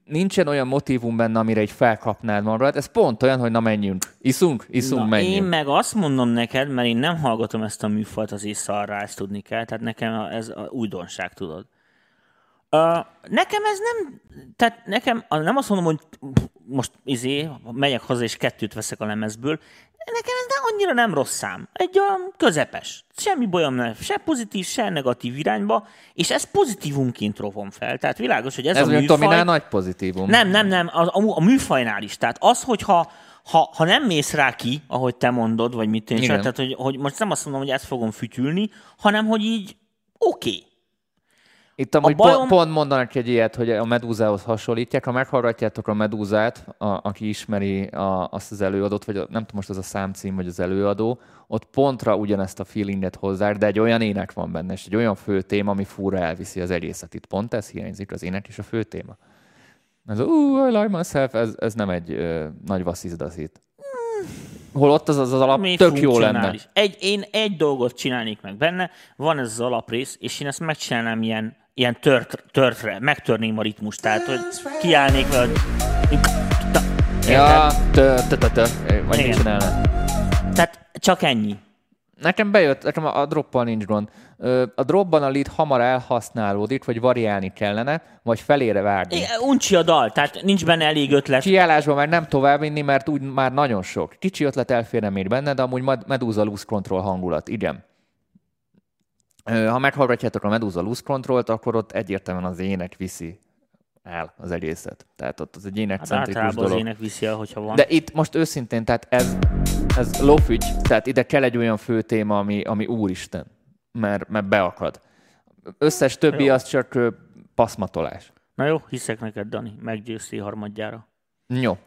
Speaker 2: Nincsen olyan motivum benne, amire egy felkapnád magad. Ez pont olyan, hogy na menjünk. Iszunk, iszunk,
Speaker 3: Na,
Speaker 2: menjünk.
Speaker 3: én meg azt mondom neked, mert én nem hallgatom ezt a műfajt az észarra, ezt tudni kell, tehát nekem ez a újdonság, tudod. Uh, nekem ez nem, tehát nekem nem azt mondom, hogy most izé, megyek haza és kettőt veszek a lemezből, nekem ez nem, annyira nem rossz szám. Egy olyan közepes. Semmi bajom nem, se pozitív, se negatív irányba, és ezt pozitívunként rovom fel. Tehát világos, hogy ez,
Speaker 2: Ez
Speaker 3: a műfaj...
Speaker 2: Tominál nagy pozitívum.
Speaker 3: Nem, nem, nem, a, a, a műfajnál is. Tehát az, hogyha ha, ha nem mész rá ki, ahogy te mondod, vagy mit én
Speaker 2: Igen.
Speaker 3: tehát hogy, hogy most nem azt mondom, hogy ezt fogom fütyülni, hanem hogy így oké. Okay.
Speaker 2: Itt amúgy
Speaker 3: bajom-
Speaker 2: pont, pont mondanak egy ilyet, hogy a medúzához hasonlítják. Ha meghallgatjátok a medúzát, a, aki ismeri a, azt az előadót, vagy a, nem tudom most az a számcím, vagy az előadó, ott pontra ugyanezt a feelinget hozzá, de egy olyan ének van benne, és egy olyan fő téma, ami fúra elviszi az egészet. Itt pont ez hiányzik, az ének és a fő téma. Ez a uh, I like myself, ez, ez nem egy ö, nagy vasszizdaszít. Holott az az, az alap
Speaker 3: Ami
Speaker 2: tök jó lenne.
Speaker 3: Egy, én egy dolgot csinálnék meg benne, van ez az alaprész, és én ezt megcsinálnám ilyen, ilyen tört, törtre, megtörném a ritmust, tehát hogy kiállnék vele, hogy...
Speaker 2: Ja, tö, tö, tö, tö, vagy
Speaker 3: Igen.
Speaker 2: csinálna?
Speaker 3: Tehát csak ennyi.
Speaker 2: Nekem bejött, nekem a, droppal nincs gond. A dropban a lead hamar elhasználódik, vagy variálni kellene, vagy felére vágni.
Speaker 3: Igen, Uncsi a dal, tehát nincs benne elég ötlet.
Speaker 2: Kiállásban már nem tovább vinni, mert úgy már nagyon sok. Kicsi ötlet elférne még benne, de amúgy Med- Medusa Loose Control hangulat, igen. Ha meghallgatjátok a Medusa Loose Control-t, akkor ott egyértelműen az ének viszi el az egészet. Tehát ott az egy
Speaker 3: Hát
Speaker 2: énekcentrikus
Speaker 3: az
Speaker 2: dolog.
Speaker 3: ének viszi el, hogyha van.
Speaker 2: De itt most őszintén, tehát ez, ez lófügy, tehát ide kell egy olyan fő téma, ami, ami úristen, mert, mert beakad. Összes többi
Speaker 3: Jó.
Speaker 2: az csak paszmatolás.
Speaker 3: Na jó, hiszek neked, Dani, meggyőztél harmadjára.
Speaker 2: Jó.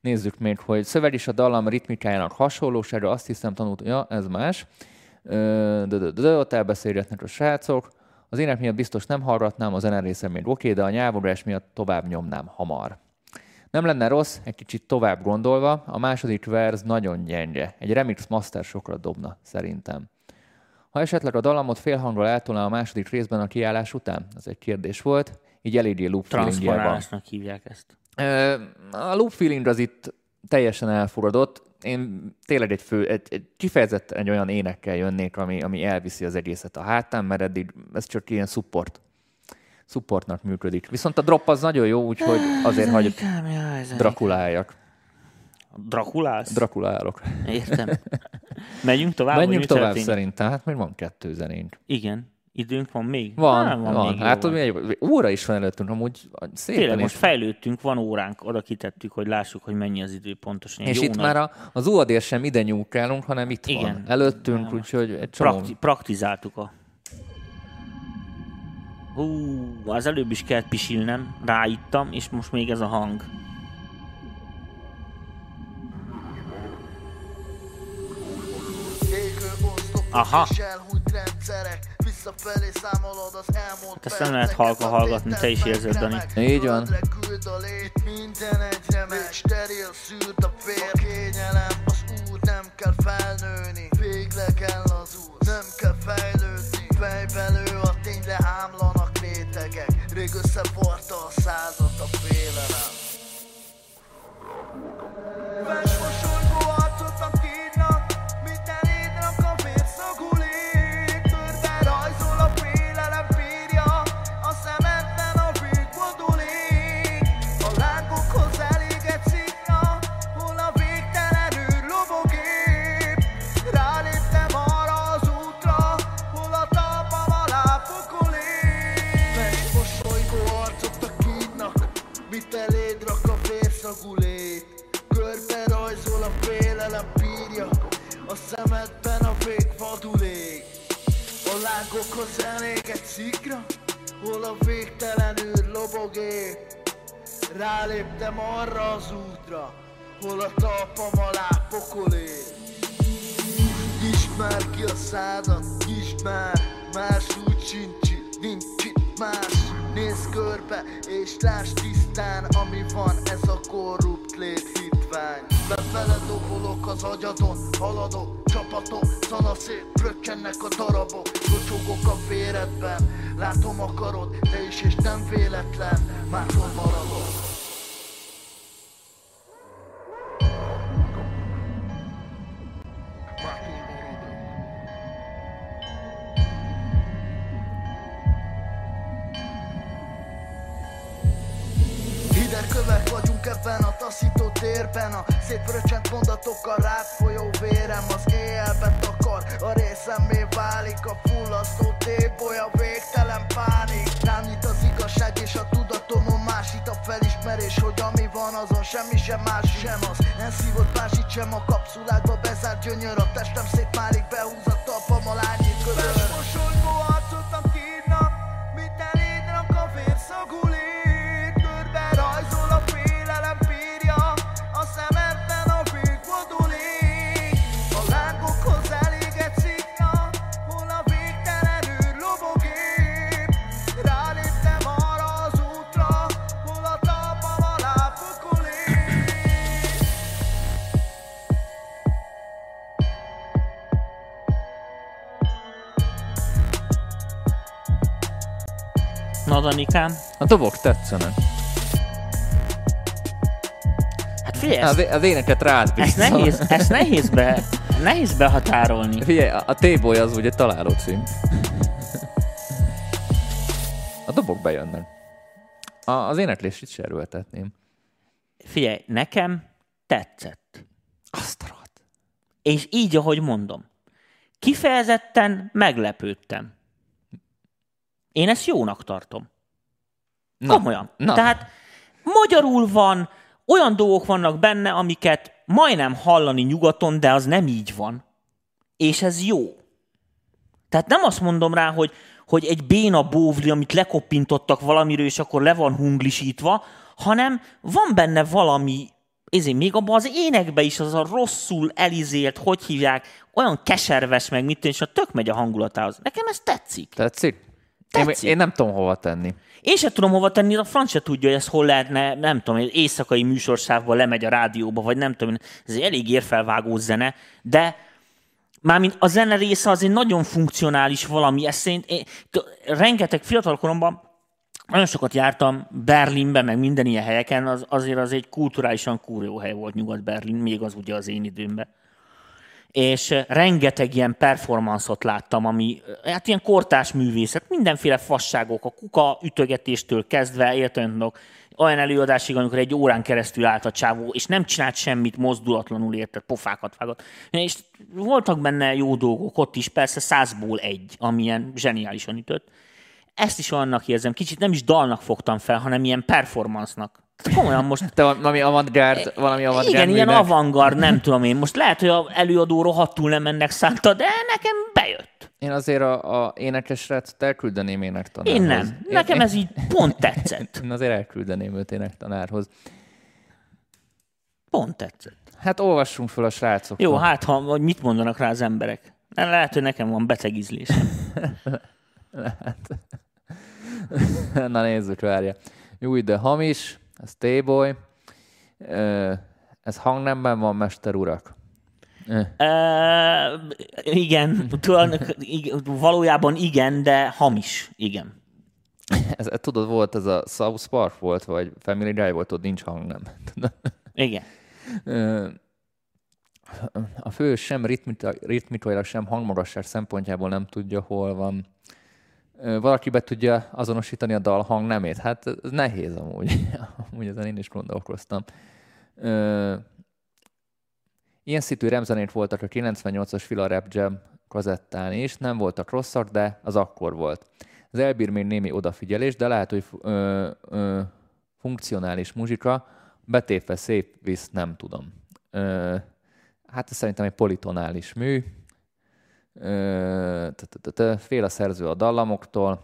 Speaker 2: Nézzük még, hogy szöveg is a dallam ritmikájának hasonlósága, azt hiszem tanult, ja, ez más. De, de, ott elbeszélgetnek a srácok. Az ének miatt biztos nem hallgatnám, a zene része még oké, de a nyelvográs miatt tovább nyomnám hamar. Nem lenne rossz, egy kicsit tovább gondolva, a második verz nagyon gyenge. Egy remix master sokra dobna, szerintem. Ha esetleg a dallamot félhangról eltolná a második részben a kiállás után? Ez egy kérdés volt. Így eléggé loop feelingje van.
Speaker 3: Hívják ezt.
Speaker 2: A loop feeling az itt teljesen elfogadott. Én tényleg egy, fő, egy, egy kifejezetten egy olyan énekkel jönnék, ami, ami elviszi az egészet a hátán, mert eddig ez csak ilyen support. Supportnak működik. Viszont a drop az nagyon jó, úgyhogy azért hagy
Speaker 3: Kám, ja, ez
Speaker 2: drakuláljak.
Speaker 3: Drakulálsz?
Speaker 2: Drakulálok.
Speaker 3: Értem. Megyünk tovább?
Speaker 2: Menjünk tovább szerintem. Hát még van kettő zenénk.
Speaker 3: Igen. Időnk van még?
Speaker 2: Van,
Speaker 3: Á,
Speaker 2: van. van.
Speaker 3: még
Speaker 2: Hát hogy egy óra is van előttünk, amúgy szépen
Speaker 3: Tényleg, most fejlődtünk, van óránk, oda kitettük, hogy lássuk, hogy mennyi az idő pontosan.
Speaker 2: És
Speaker 3: Jó
Speaker 2: itt
Speaker 3: nagy
Speaker 2: már a, az óvadér sem ide nyúlkálunk, hanem itt
Speaker 3: Igen.
Speaker 2: van. Előttünk, úgyhogy egy csomó.
Speaker 3: prakti- praktizáltuk a... Hú, az előbb is kellett pisilnem, ráittam, és most még ez a hang. Aha.
Speaker 5: Visszafelé számolod az elmúlt
Speaker 3: ezt nem lehet halka hallgatni, te is érzed, Dani.
Speaker 2: Így van.
Speaker 5: Küld a lét, minden egyre megy Steril szűrt a fér, a kényelem Az út nem kell felnőni az út, nem kell fejlődni Fejbelő a tény, de hámlanak rétegek. Rég összeforta a százat a félelem. Vesmosolygó
Speaker 6: rak a vérszagulét Körbe rajzol a félelem bírja A szemedben a vég vadulég A lángokhoz elég egy szikra Hol a végtelen űr ég. Ráléptem arra az útra Hol a talpam alá pokolé Ismer ki a szádat, ismer Más úgy sincs nincs itt más Nézz körbe és lásd tisztán Ami van, ez a korrupt léthitvány. Befele dobolok az agyadon, haladok Csapatok, szanaszét, rökkennek a darabok Locsogok a véredben, látom akarod Te is és nem véletlen, máshol maradok térben A szétfröccsent mondatokkal rád folyó vérem Az éjjelbe takar, a részemmé válik A fullasztó téboly, a végtelen pánik. Rám nyit az igazság és a tudatomon másít A felismerés, hogy ami van azon semmi sem más sem az. Nem szívott másít sem a kapszulákba bezárt gyönyör A testem szétmálik, behúz
Speaker 3: Na, Danikám,
Speaker 2: A dobok tetszenek.
Speaker 3: hát figyelj,
Speaker 2: Az,
Speaker 3: ezt,
Speaker 2: az éneket rád
Speaker 3: ezt,
Speaker 2: bízom.
Speaker 3: nehéz, ezt nehéz, be, nehéz behatárolni.
Speaker 2: Figyelj, a, a T-boy az ugye találó cím. A dobok bejönnek. A, az éneklést is erőltetném.
Speaker 3: Figyelj, nekem tetszett.
Speaker 2: Azt a rohadt.
Speaker 3: És így, ahogy mondom. Kifejezetten meglepődtem. Én ezt jónak tartom.
Speaker 2: Na,
Speaker 3: Komolyan.
Speaker 2: Na,
Speaker 3: Tehát magyarul van, olyan dolgok vannak benne, amiket majdnem hallani nyugaton, de az nem így van. És ez jó. Tehát nem azt mondom rá, hogy, hogy egy béna bóvli, amit lekoppintottak valamiről, és akkor le van hunglisítva, hanem van benne valami, ezért még abban az énekbe is az a rosszul elizélt, hogy hívják, olyan keserves meg, mit és a tök megy a hangulatához. Nekem ez tetszik.
Speaker 2: tetszik? Én,
Speaker 3: Tetszik.
Speaker 2: én nem tudom hova tenni.
Speaker 3: Én sem tudom hova tenni, a franc se tudja, hogy ezt hol lehetne, nem tudom, éjszakai műsországban lemegy a rádióba, vagy nem tudom, ez egy elég érfelvágó zene, de mármint a zene része az egy nagyon funkcionális valami, ez szerint, én, rengeteg fiatal koromban nagyon sokat jártam Berlinben, meg minden ilyen helyeken, az, azért az egy kulturálisan jó hely volt Nyugat-Berlin, még az ugye az én időmben és rengeteg ilyen performanszot láttam, ami hát ilyen kortás művészet, mindenféle fasságok, a kuka ütögetéstől kezdve, értelemben olyan előadásig, amikor egy órán keresztül állt a csávó, és nem csinált semmit, mozdulatlanul érted, pofákat vágott. És voltak benne jó dolgok ott is, persze százból egy, amilyen zseniálisan ütött. Ezt is annak érzem, kicsit nem is dalnak fogtam fel, hanem ilyen performance-nak. Tehát komolyan most
Speaker 2: Te valami avantgárd, valami avantgárd
Speaker 3: igen, ilyen
Speaker 2: műnek?
Speaker 3: avantgard, nem tudom én. Most lehet, hogy a előadó rohadtul nem ennek szánta, de nekem bejött.
Speaker 2: Én azért a, a énekes srácot elküldeném énektanárhoz.
Speaker 3: Én nem. Nekem ez így pont tetszett.
Speaker 2: Én azért elküldeném őt énektanárhoz.
Speaker 3: Pont tetszett.
Speaker 2: Hát olvassunk fel a srácok.
Speaker 3: Jó, hát ha, vagy mit mondanak rá az emberek? Lehet, hogy nekem van beteg ízlés.
Speaker 2: Na nézzük, várja. Jó, de hamis, ez T-boy. Ö, Ez hangnemben van, mester urak.
Speaker 3: Uh, igen, tulajdonképpen, valójában igen, de hamis. Igen.
Speaker 2: Ez, tudod, volt ez a South Park volt, vagy Family Guy volt, ott nincs hangnem.
Speaker 3: Igen.
Speaker 2: A fő sem ritmikailag, sem hangmagasság szempontjából nem tudja, hol van. Valaki be tudja azonosítani a dal hangnemét? Hát ez nehéz amúgy. amúgy ezen én is gondolkoztam. Ö, Ilyen szitű remzenét voltak a 98-as Fila Rap Jam kazettán is, nem voltak rosszak, de az akkor volt. Az elbír még némi odafigyelés, de lehet, hogy ö, ö, funkcionális muzsika, betépve szép, visz nem tudom. Ö, hát ez szerintem egy politonális mű. Fél a szerző a dallamoktól,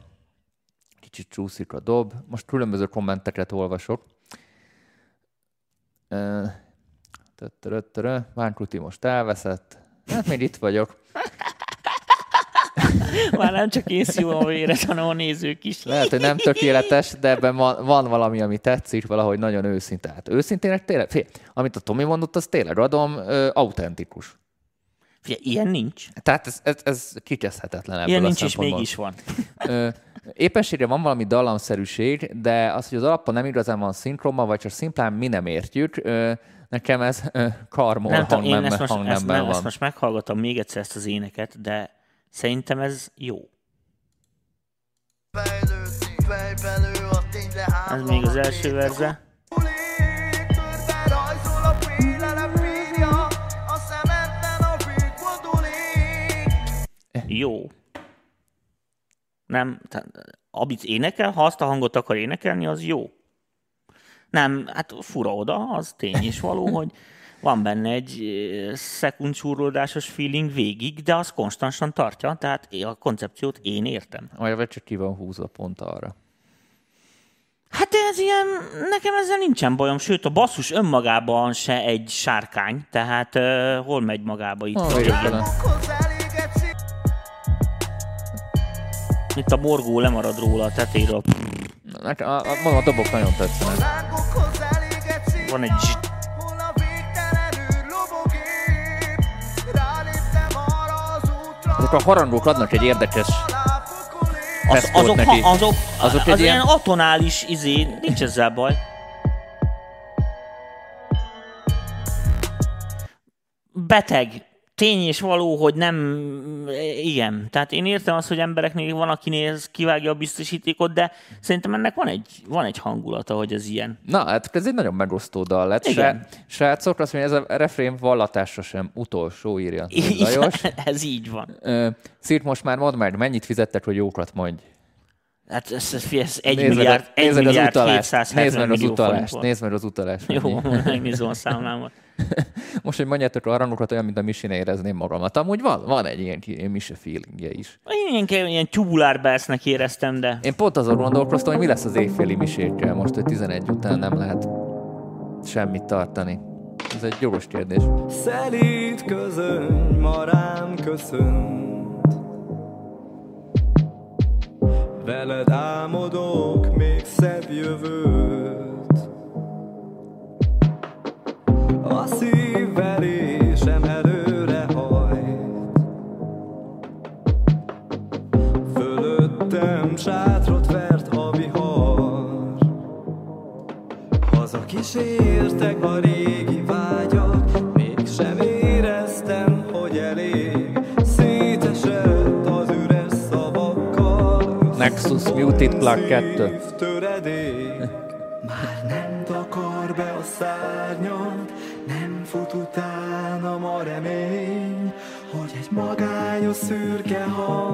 Speaker 2: kicsit csúszik a dob. Most különböző kommenteket olvasok. Vánkuti most elveszett. Hát még itt vagyok.
Speaker 3: Már nem csak én szívom a véret, hanem a nézők is.
Speaker 2: Lehet, hogy nem tökéletes, de ebben van, van valami, ami tetszik, valahogy nagyon őszinte. Hát őszintének tényleg, fél, amit a Tomi mondott, az tényleg adom, ö, autentikus.
Speaker 3: Figyelj, ilyen nincs.
Speaker 2: Tehát ez, ez, ez kicseszhetetlen ebből
Speaker 3: Ilyen
Speaker 2: a
Speaker 3: nincs, és mégis van.
Speaker 2: Ö, éppenségre van valami dallamszerűség, de az, hogy az alapon nem igazán van szinkronban, vagy csak szimplán mi nem értjük, ö, nekem ez ö, karmol
Speaker 3: Nem tudom, én
Speaker 2: hangnemben,
Speaker 3: ezt most, ezt,
Speaker 2: hangnemben
Speaker 3: nem, ezt
Speaker 2: van.
Speaker 3: most meghallgatom még egyszer ezt az éneket, de szerintem ez jó.
Speaker 6: Fejlődni, a
Speaker 3: Ez még az első verze. Jó. Nem, tehát, amit énekel, ha azt a hangot akar énekelni, az jó. Nem, hát fura oda, az tény is való, hogy van benne egy eh, szekundcsúrlódásos feeling végig, de az konstansan tartja, tehát én a koncepciót én értem.
Speaker 2: Vagy vagy csak ki van húzva pont arra.
Speaker 3: Hát ez ilyen, nekem ezzel nincsen bajom, sőt a basszus önmagában se egy sárkány, tehát uh, hol megy magába itt?
Speaker 2: Ah,
Speaker 3: Itt a morgó lemarad róla a tetéről.
Speaker 2: Nekem a, a, a, a dobok nagyon tetszenek.
Speaker 3: Van egy zs-
Speaker 6: hol a
Speaker 2: harangok adnak egy érdekes
Speaker 3: az, azok,
Speaker 2: neki.
Speaker 3: ha, azok,
Speaker 2: Azok
Speaker 3: azok
Speaker 2: egy
Speaker 3: az ilyen
Speaker 2: ilyen-
Speaker 3: atonális izé, nincs ezzel baj. Beteg. Tény és való, hogy nem... Igen. Tehát én értem azt, hogy embereknél van, akinél ez kivágja a biztosítékot, de szerintem ennek van egy, van egy hangulata, hogy ez ilyen.
Speaker 2: Na, hát ez egy nagyon megosztó dal lett.
Speaker 3: Igen.
Speaker 2: Srácok, azt mondja, ez a refrén vallatásra sem utolsó, írja Lajos.
Speaker 3: ez így van.
Speaker 2: Szírt, most már mondd meg, mennyit fizettek, hogy jókat mondj.
Speaker 3: Hát ez, ez, ez egy
Speaker 2: Nézd meg-
Speaker 3: milliárd, egy
Speaker 2: nézd meg az
Speaker 3: milliárd
Speaker 2: utalást,
Speaker 3: 770
Speaker 2: nézd meg az utalást, nézd meg az utalást.
Speaker 3: Jó, megnézem a számlámat.
Speaker 2: Most, hogy mondjátok a harangokat, olyan, mint a Misine érezném magamat. Amúgy van, van egy ilyen, ilyen Mise feelingje is.
Speaker 3: Én ilyen, ilyen tubular bassnek éreztem, de
Speaker 2: Én pont azon gondolkoztam, hogy mi lesz az éjféli misékkel most, hogy 11 után nem lehet semmit tartani. Ez egy jogos kérdés.
Speaker 4: Szelít közöny ma rám Veled álmodok még szebb jövőt. A szívverésem előre hajt. Fölöttem sátrot vert a vihar. Haza kísértek a régi
Speaker 2: Nexus Muted Plug 2.
Speaker 4: Szív Töredék. Már nem takar be a szárnyat, nem fut utánam a remény, hogy egy magányos szürke hangban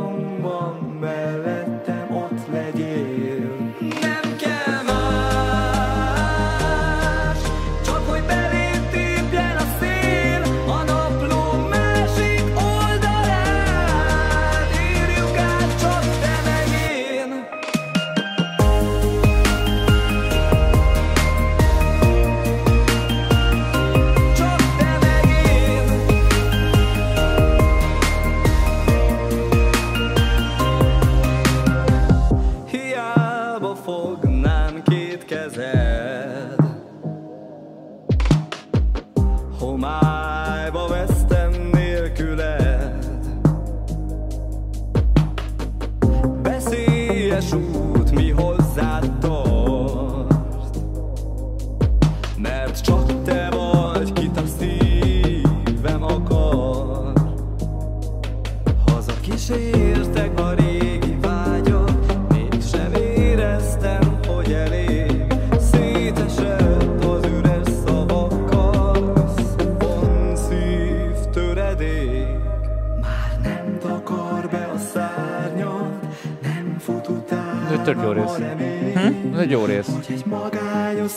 Speaker 2: egy jó rész.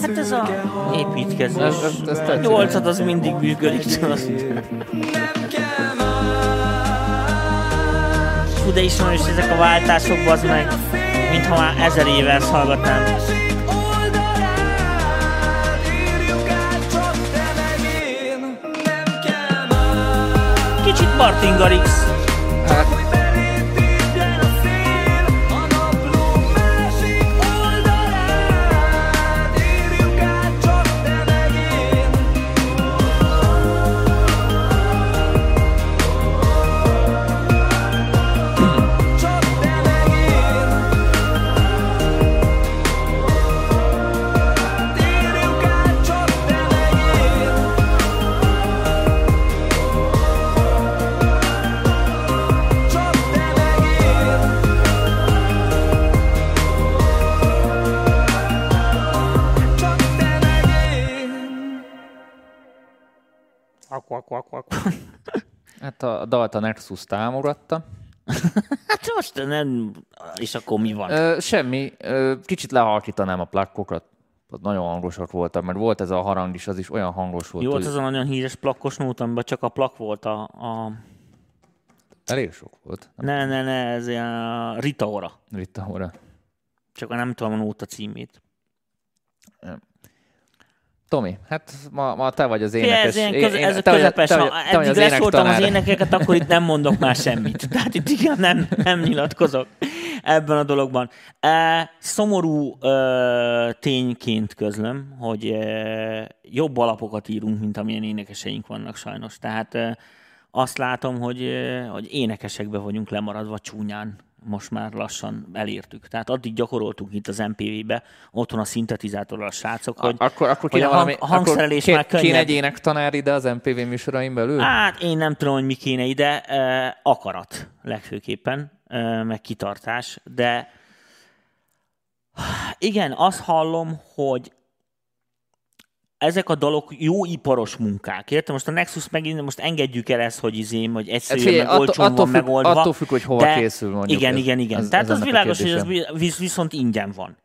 Speaker 3: Hát ez a építkezés.
Speaker 2: Ez- ez- ez
Speaker 3: A nyolcad az mindig tudod. Fú, de ismerős ezek a váltások, az meg, mintha már ezer éve ezt hallgatnám. Kicsit Martin Garrix.
Speaker 2: Hát, dalt a Nexus támogatta.
Speaker 3: Hát most nem... És akkor mi van?
Speaker 2: Ö, semmi, ö, kicsit lehalkítanám a plakkokat. Nagyon hangosak voltak, mert volt ez a harang is, az is olyan hangos volt,
Speaker 3: Jó, volt
Speaker 2: hogy
Speaker 3: az a nagyon híres plakkos nót, amiben csak a plak volt a... a...
Speaker 2: elég sok volt.
Speaker 3: Ne, ne, ne, ez a Rita Ora.
Speaker 2: Rita Ora.
Speaker 3: Csak nem tudom a nóta címét.
Speaker 2: Tomi, hát ma, ma te vagy az
Speaker 3: Fé,
Speaker 2: énekes.
Speaker 3: ez, ilyen
Speaker 2: én-
Speaker 3: köz, ez a közepes,
Speaker 2: vagy-
Speaker 3: ha eddig leszóltam az énekeket, akkor itt nem mondok már semmit. Tehát itt igen, nem, nem nyilatkozok ebben a dologban. E, szomorú e, tényként közlöm, hogy e, jobb alapokat írunk, mint amilyen énekeseink vannak sajnos. Tehát e, azt látom, hogy, e, hogy énekesekbe vagyunk lemaradva csúnyán most már lassan elértük. Tehát addig gyakoroltunk itt az MPV-be, otthon a szintetizátorral a srácok, hogy,
Speaker 2: A- akkor, akkor
Speaker 3: hogy
Speaker 2: kéne
Speaker 3: a,
Speaker 2: valami,
Speaker 3: hang, a hangszerelés
Speaker 2: akkor
Speaker 3: már
Speaker 2: ké- kéne
Speaker 3: könnyebb.
Speaker 2: egy énektanár ide az MPV műsoraim belül?
Speaker 3: Hát én nem tudom, hogy mi kéne ide. Eh, akarat legfőképpen, eh, meg kitartás, de igen, azt hallom, hogy ezek a dalok jó iparos munkák, érted? Most a Nexus megint, most engedjük el ezt, hogy izém, hogy
Speaker 2: Hát
Speaker 3: egyszerűen
Speaker 2: figyelj,
Speaker 3: meg
Speaker 2: attól,
Speaker 3: olcsón
Speaker 2: attól,
Speaker 3: van
Speaker 2: függ,
Speaker 3: megoldva.
Speaker 2: attól függ, hogy hova
Speaker 3: de
Speaker 2: készül mondjuk.
Speaker 3: Igen,
Speaker 2: ez-
Speaker 3: igen, igen.
Speaker 2: ez-
Speaker 3: Tehát
Speaker 2: ez
Speaker 3: az világos, hogy ez viszont ingyen van.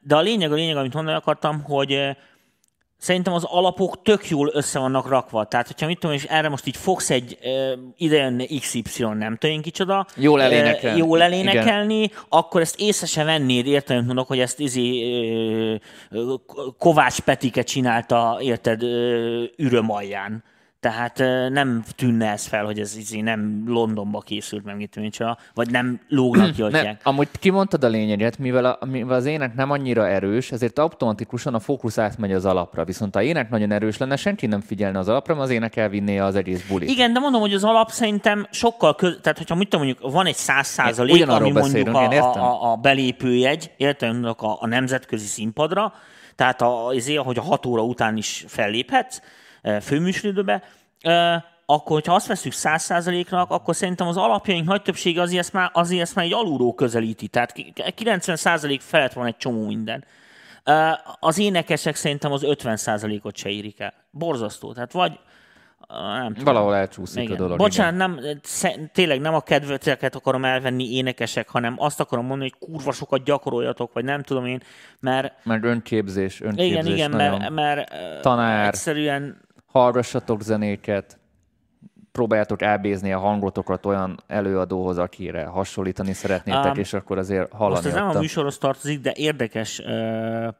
Speaker 3: De a lényeg, a lényeg, amit mondani akartam, hogy Szerintem az alapok tök jól össze vannak rakva. Tehát, hogyha mit tudom, és erre most így fogsz egy uh, idejönne XY, nem tudom én kicsoda.
Speaker 2: Jól
Speaker 3: ö,
Speaker 2: elénekelni.
Speaker 3: jól elénekelni, akkor ezt észre se vennéd, érted, amit mondok, hogy ezt ö, ö, Kovács Petike csinálta, érted, ö, üröm alján. Tehát nem tűnne ez fel, hogy ez izé nem Londonba készült, meg mit csinál, vagy nem lógnak ki,
Speaker 2: Ne, amúgy kimondtad a lényeget, mivel, a, mivel az ének nem annyira erős, ezért automatikusan a fókusz átmegy az alapra. Viszont ha ének nagyon erős lenne, senki nem figyelne az alapra, mert az ének elvinné az egész bulit.
Speaker 3: Igen, de mondom, hogy az alap szerintem sokkal köz... Tehát, hogyha mit tudom, mondjuk van egy száz százalék, ami mondjuk a, a, a belépőjegy, értem, a, a nemzetközi színpadra, tehát a, azért, hogy a hat óra után is felléphetsz főműsoridőbe, akkor, hogyha azt veszük száz százaléknak, akkor szerintem az alapjaink nagy többsége azért ezt már, azért ezt már egy alulról közelíti. Tehát ki- 90 százalék felett van egy csomó minden. Az énekesek szerintem az 50 százalékot se érik el. Borzasztó. Tehát vagy nem tudom.
Speaker 2: Valahol elcsúszik
Speaker 3: Igen.
Speaker 2: a dolog.
Speaker 3: Bocsánat, nem, sze- tényleg nem a kedveteket akarom elvenni énekesek, hanem azt akarom mondani, hogy kurva sokat gyakoroljatok, vagy nem tudom én, mert
Speaker 2: Meg önképzés, önképzés
Speaker 3: igen, igen, mert, mert
Speaker 2: Tanár.
Speaker 3: egyszerűen
Speaker 2: Hallgassatok zenéket, próbáljátok elbézni a hangotokat olyan előadóhoz, akire hasonlítani szeretnétek,
Speaker 3: Ám,
Speaker 2: és akkor azért hallani
Speaker 3: Most ez nem a műsorhoz tartozik, de érdekes,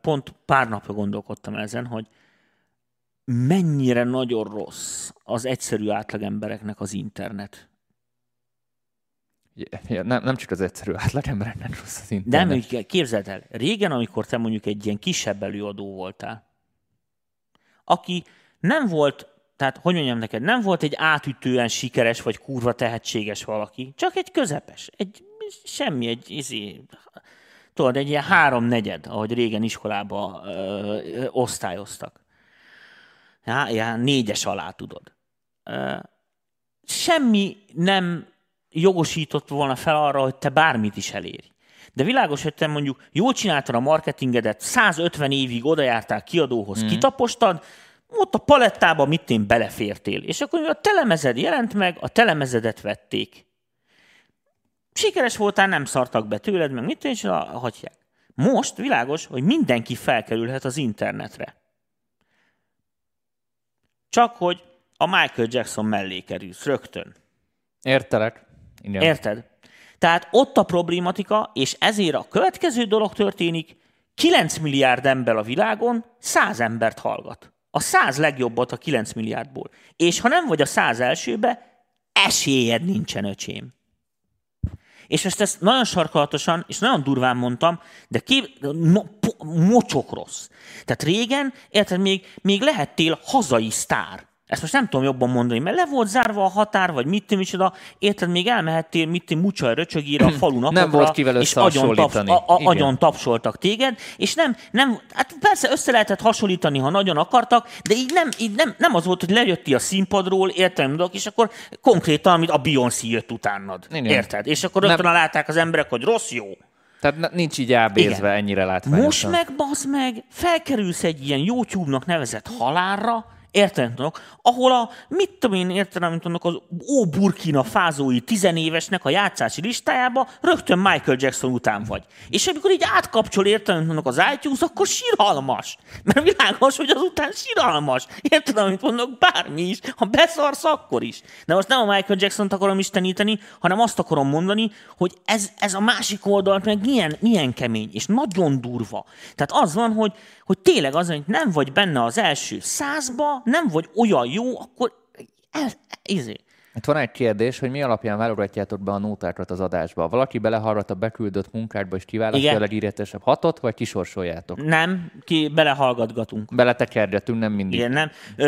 Speaker 3: pont pár napja gondolkodtam ezen, hogy mennyire nagyon rossz az egyszerű átlagembereknek az internet.
Speaker 2: Ja, nem, nem csak az egyszerű átlagembereknek rossz az internet.
Speaker 3: nem, úgy képzeld el, régen, amikor te mondjuk egy ilyen kisebb előadó voltál, aki nem volt, tehát hogy mondjam neked, nem volt egy átütően sikeres vagy kurva tehetséges valaki, csak egy közepes, egy semmi, egy izé, tudod, egy ilyen háromnegyed, ahogy régen iskolába ö, ö, osztályoztak. Já, já, négyes alá tudod. Ö, semmi nem jogosított volna fel arra, hogy te bármit is elérj. De világos, hogy te mondjuk jól csináltad a marketingedet, 150 évig odajártál kiadóhoz, mm. kitapostad, ott a palettába mit én belefértél. És akkor a telemezed jelent meg, a telemezedet vették. Sikeres voltál, nem szartak be tőled, meg mit és hagyják. Most világos, hogy mindenki felkerülhet az internetre. Csak hogy a Michael Jackson mellé kerülsz rögtön.
Speaker 2: Értelek. Igen.
Speaker 3: Érted? Tehát ott a problématika, és ezért a következő dolog történik, 9 milliárd ember a világon 100 embert hallgat. A 100 legjobbat a 9 milliárdból. És ha nem vagy a 100 elsőbe, esélyed nincsen, öcsém. És most ezt nagyon sarkalatosan, és nagyon durván mondtam, de kép, no, po, mocsok rossz. Tehát régen, érted, még, még lehettél hazai sztár. Ezt most nem tudom jobban mondani, mert le volt zárva a határ, vagy mit tudom micsoda, érted, még elmehettél, mit tudom, mucsaj röcsögére a falu napokra,
Speaker 2: volt kivel
Speaker 3: és agyon, taps, a, a,
Speaker 2: Igen.
Speaker 3: agyon tapsoltak téged, és nem, nem, hát persze össze lehetett hasonlítani, ha nagyon akartak, de így nem, így nem, nem az volt, hogy lejöttél a színpadról, mondok, és akkor konkrétan, amit a Beyoncé jött utánad.
Speaker 2: Igen.
Speaker 3: Érted? És akkor
Speaker 2: Nem-
Speaker 3: rögtön látták az emberek, hogy rossz, jó.
Speaker 2: Tehát nincs így ábézve
Speaker 3: Igen.
Speaker 2: ennyire látványosan.
Speaker 3: Most meg, bazd meg, felkerülsz egy ilyen YouTube-nak nevezett halálra, érted, tudok, ahol a, mit tudom én, érted, amit tudok, az ó Burkina fázói tizenévesnek a játszási listájába rögtön Michael Jackson után vagy. És amikor így átkapcsol, érted, amit mondok, az iTunes, akkor síralmas. Mert világos, hogy azután síralmas. Érted, amit mondok, bármi is. Ha beszarsz, akkor is. De most nem a Michael Jackson-t akarom isteníteni, hanem azt akarom mondani, hogy ez, ez a másik oldalt meg milyen, milyen kemény, és nagyon durva. Tehát az van, hogy, hogy tényleg az, hogy nem vagy benne az első százba, nem vagy olyan jó, akkor el, izé.
Speaker 2: Itt van egy kérdés, hogy mi alapján válogatjátok be a nótákat az adásba. Valaki belehallgat a beküldött munkádba, és kiválasztja a legíretesebb hatot, vagy kisorsoljátok?
Speaker 3: Nem, ki belehallgatgatunk.
Speaker 2: Beletekergetünk, nem mindig.
Speaker 3: Igen, nem. Ö,